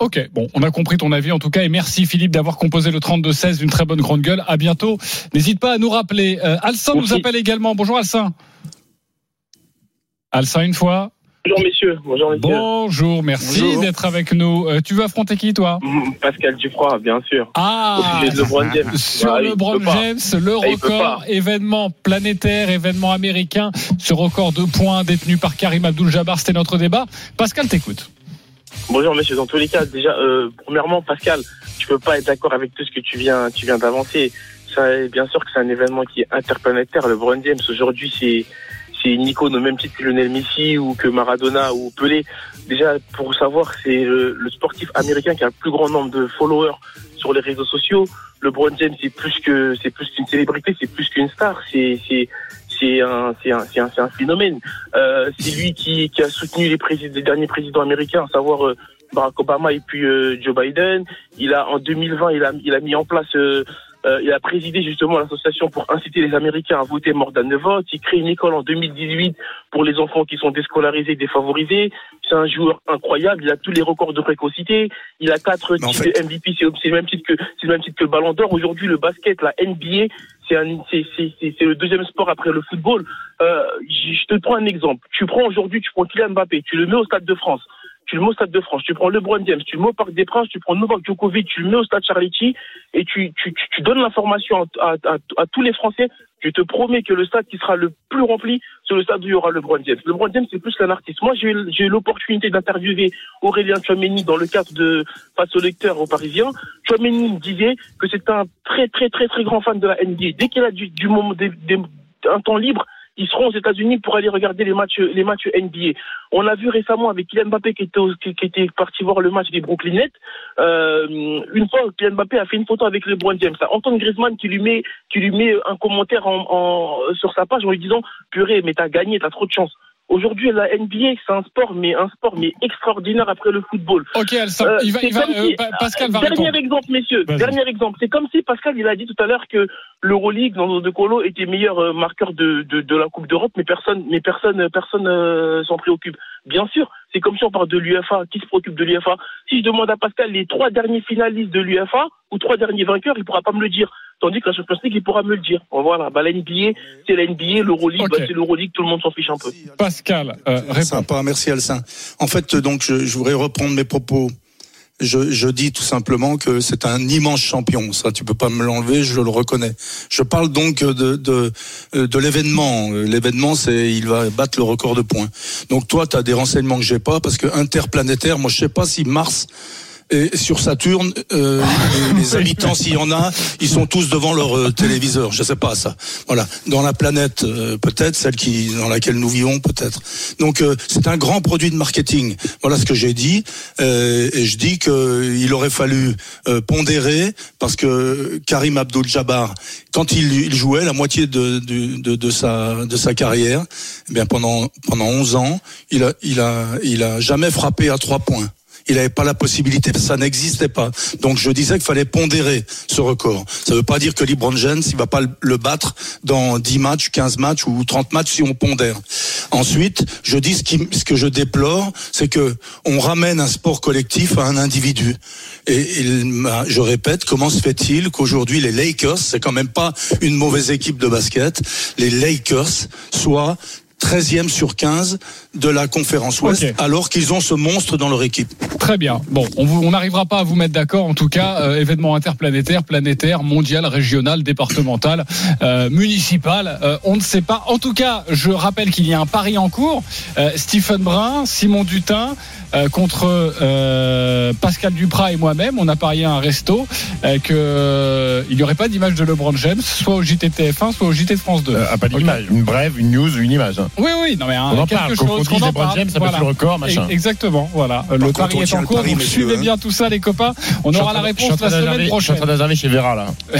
Speaker 3: Ok, bon, on a compris ton avis en tout cas, et merci Philippe d'avoir composé le 32-16 d'une très bonne grande gueule. À bientôt. N'hésite pas à nous rappeler. Euh, Alcin nous appelle également. Bonjour Alcin. Alcin une fois.
Speaker 15: Bonjour messieurs, bonjour messieurs.
Speaker 3: Bonjour, merci d'être avec nous. Euh, tu veux affronter qui toi
Speaker 15: Pascal Dufroy, bien sûr.
Speaker 3: Ah
Speaker 15: Au sujet de LeBron James.
Speaker 3: Sur
Speaker 15: Ah,
Speaker 3: LeBron. James, le
Speaker 15: Ah,
Speaker 3: record, événement planétaire, événement américain, ce record de points détenu par Karim Abdul-Jabbar, c'était notre débat. Pascal, t'écoute.
Speaker 15: Bonjour messieurs, dans tous les cas, déjà, euh, premièrement, Pascal, tu peux pas être d'accord avec tout ce que tu viens, tu viens d'avancer. Ça, bien sûr que c'est un événement qui est interplanétaire. Le LeBron James, aujourd'hui, c'est, c'est une icône au même titre que Lionel Messi ou que Maradona ou Pelé. Déjà, pour savoir, c'est le, sportif américain qui a le plus grand nombre de followers sur les réseaux sociaux. LeBron James, c'est plus que, c'est plus qu'une célébrité, c'est plus qu'une star. C'est, c'est, c'est un, c'est un, c'est un, c'est un phénomène. Euh, c'est lui qui, qui a soutenu les, présidents, les derniers présidents américains, à savoir euh, Barack Obama et puis euh, Joe Biden. Il a en 2020, il a, il a mis en place, euh, euh, il a présidé justement l'association pour inciter les Américains à voter than the vote. Il crée une école en 2018 pour les enfants qui sont déscolarisés, défavorisés. C'est un joueur incroyable. Il a tous les records de précocité. Il a quatre
Speaker 6: en
Speaker 15: titres
Speaker 6: fait-
Speaker 15: de MVP. C'est le même titre que c'est le même titre que le Ballon d'Or. Aujourd'hui, le basket, la NBA, c'est un, c'est, c'est, c'est, c'est le deuxième sport après le football. Euh, je je te prends un exemple. Tu prends aujourd'hui, tu prends Kylian Mbappé, tu le mets au Stade de France. Tu le mets au Stade de France, tu prends LeBron James, tu le mets au Parc des Princes, tu prends Novak Djokovic, tu le mets au Stade Charletti et tu, tu, tu, tu donnes l'information à, à, à, tous les Français. Je te promets que le stade qui sera le plus rempli, c'est le stade où il y aura LeBron James. LeBron James, c'est plus qu'un artiste. Moi, j'ai eu, j'ai eu l'opportunité d'interviewer Aurélien Chouameni dans le cadre de Face au lecteur aux Parisiens. Chouameni me disait que c'est un très, très, très, très grand fan de la NBA. Dès qu'il a du, du moment, des, des- un temps libre, ils seront aux États-Unis pour aller regarder les matchs, les matchs NBA. On a vu récemment avec Kylian Mbappé qui était, qui, était parti voir le match des Brooklyn Nets. Euh, une fois, Kylian Mbappé a fait une photo avec LeBron James. Antoine Griezmann qui lui met, qui lui met un commentaire en, en- sur sa page en lui disant purée, mais t'as gagné, t'as trop de chance. Aujourd'hui, la NBA, c'est un sport, mais un sport, mais extraordinaire après le football.
Speaker 3: Ok, Alcin,
Speaker 15: Euh,
Speaker 3: il va, il va, euh, Pascal va
Speaker 15: Dernier
Speaker 3: répondre.
Speaker 15: exemple, messieurs. Dernier exemple. C'est comme si Pascal, il a dit tout à l'heure que l'Euroleague, dans de Colo, était meilleur euh, marqueur de, de, de la Coupe d'Europe, mais personne, mais personne, personne euh, s'en préoccupe. Bien sûr, c'est comme si on parle de l'UFA. Qui se préoccupe de l'UFA Si je demande à Pascal les trois derniers finalistes de l'UFA ou trois derniers vainqueurs, il pourra pas me le dire. Tandis que la Champions League, il pourra me le dire. Bon, Voilà, bah, la NBA, c'est la NBA, l'Euroleague, bah, c'est l'Euroleague, tout le monde s'en fiche un peu.
Speaker 3: Pascal, euh,
Speaker 6: Sympa, merci Alcin. En fait, donc, je, je voudrais reprendre mes propos. Je, je dis tout simplement que c'est un immense champion. Ça, tu peux pas me l'enlever, je le reconnais. Je parle donc de de, de l'événement. L'événement, c'est il va battre le record de points. Donc toi, tu as des renseignements que j'ai pas parce que interplanétaire, moi, je sais pas si Mars Et sur Saturne, euh, les, habitants, s'il y en a, ils sont tous devant leur euh, téléviseur. Je sais pas ça. Voilà. Dans la planète, euh, peut-être celle qui dans laquelle nous vivons, peut-être. Donc euh, c'est un grand produit de marketing. Voilà ce que j'ai dit. Euh, et je dis que il aurait fallu pondérer parce que Karim Abdul-Jabbar, quand il, il jouait la moitié de, de, de, de sa de sa carrière, eh bien pendant pendant 11 ans, il a il a il a jamais frappé à trois points. Il n'avait pas la possibilité, ça n'existait pas. Donc je disais qu'il fallait pondérer ce record. Ça ne veut pas dire que LeBron James, il va pas le- battre dans 10 matchs, 15 matchs ou 30 matchs si on pondère. Ensuite, je dis ce, qui, ce que je déplore, c'est que on ramène un sport collectif à un individu. Et je répète, comment se fait-il qu'aujourd'hui les Lakers, c'est quand même pas une mauvaise équipe de basket, les Lakers soient 13e sur 15 de la conférence Ouest, alors qu'ils ont ce monstre dans leur équipe.
Speaker 3: Très bien. Bon, on vous- on n'arrivera pas à vous mettre d'accord. En tout cas, euh, événement interplanétaire, planétaire, mondial, régional, départemental, euh, municipal. euh, on ne sait pas. En tout cas, je rappelle qu'il y a un pari en cours. Euh, Stephen Brun, Simon Dutin. euh, contre euh, Pascal Duprat et moi-même, on a parié à un resto euh, que euh, il n'y aurait pas d'image de LeBron James, soit au JTTF1, soit au JT de France 2.
Speaker 4: Ah, pas d'image, une brève, une news, une image. hein.
Speaker 3: Oui, oui, non mais un,
Speaker 4: On en
Speaker 3: quelque
Speaker 4: parle,
Speaker 3: chose
Speaker 4: LeBron
Speaker 3: parle.
Speaker 4: James, ça le record, machin.
Speaker 3: Exactement, voilà. le
Speaker 6: contre,
Speaker 3: pari
Speaker 6: on
Speaker 3: est en
Speaker 6: le
Speaker 3: cours,
Speaker 6: messieurs,
Speaker 3: suivez
Speaker 6: hein.
Speaker 3: bien tout ça, les copains. On aura la réponse la semaine
Speaker 4: Je suis en
Speaker 3: prochaine.
Speaker 4: train chez Vera, là.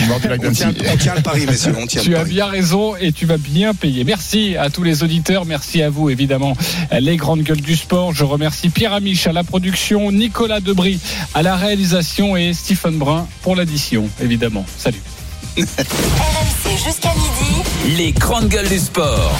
Speaker 6: On tient, le pari, messieurs, on tient
Speaker 3: Tu
Speaker 6: le
Speaker 3: as bien raison et tu vas bien payer. Merci à tous les auditeurs, merci à vous évidemment, les grandes gueules du sport. Je remercie Pierre Amiche à la production, Nicolas Debris à la réalisation et Stephen Brun pour l'addition, évidemment. Salut.
Speaker 1: RMC jusqu'à midi.
Speaker 2: Les grandes gueules du sport.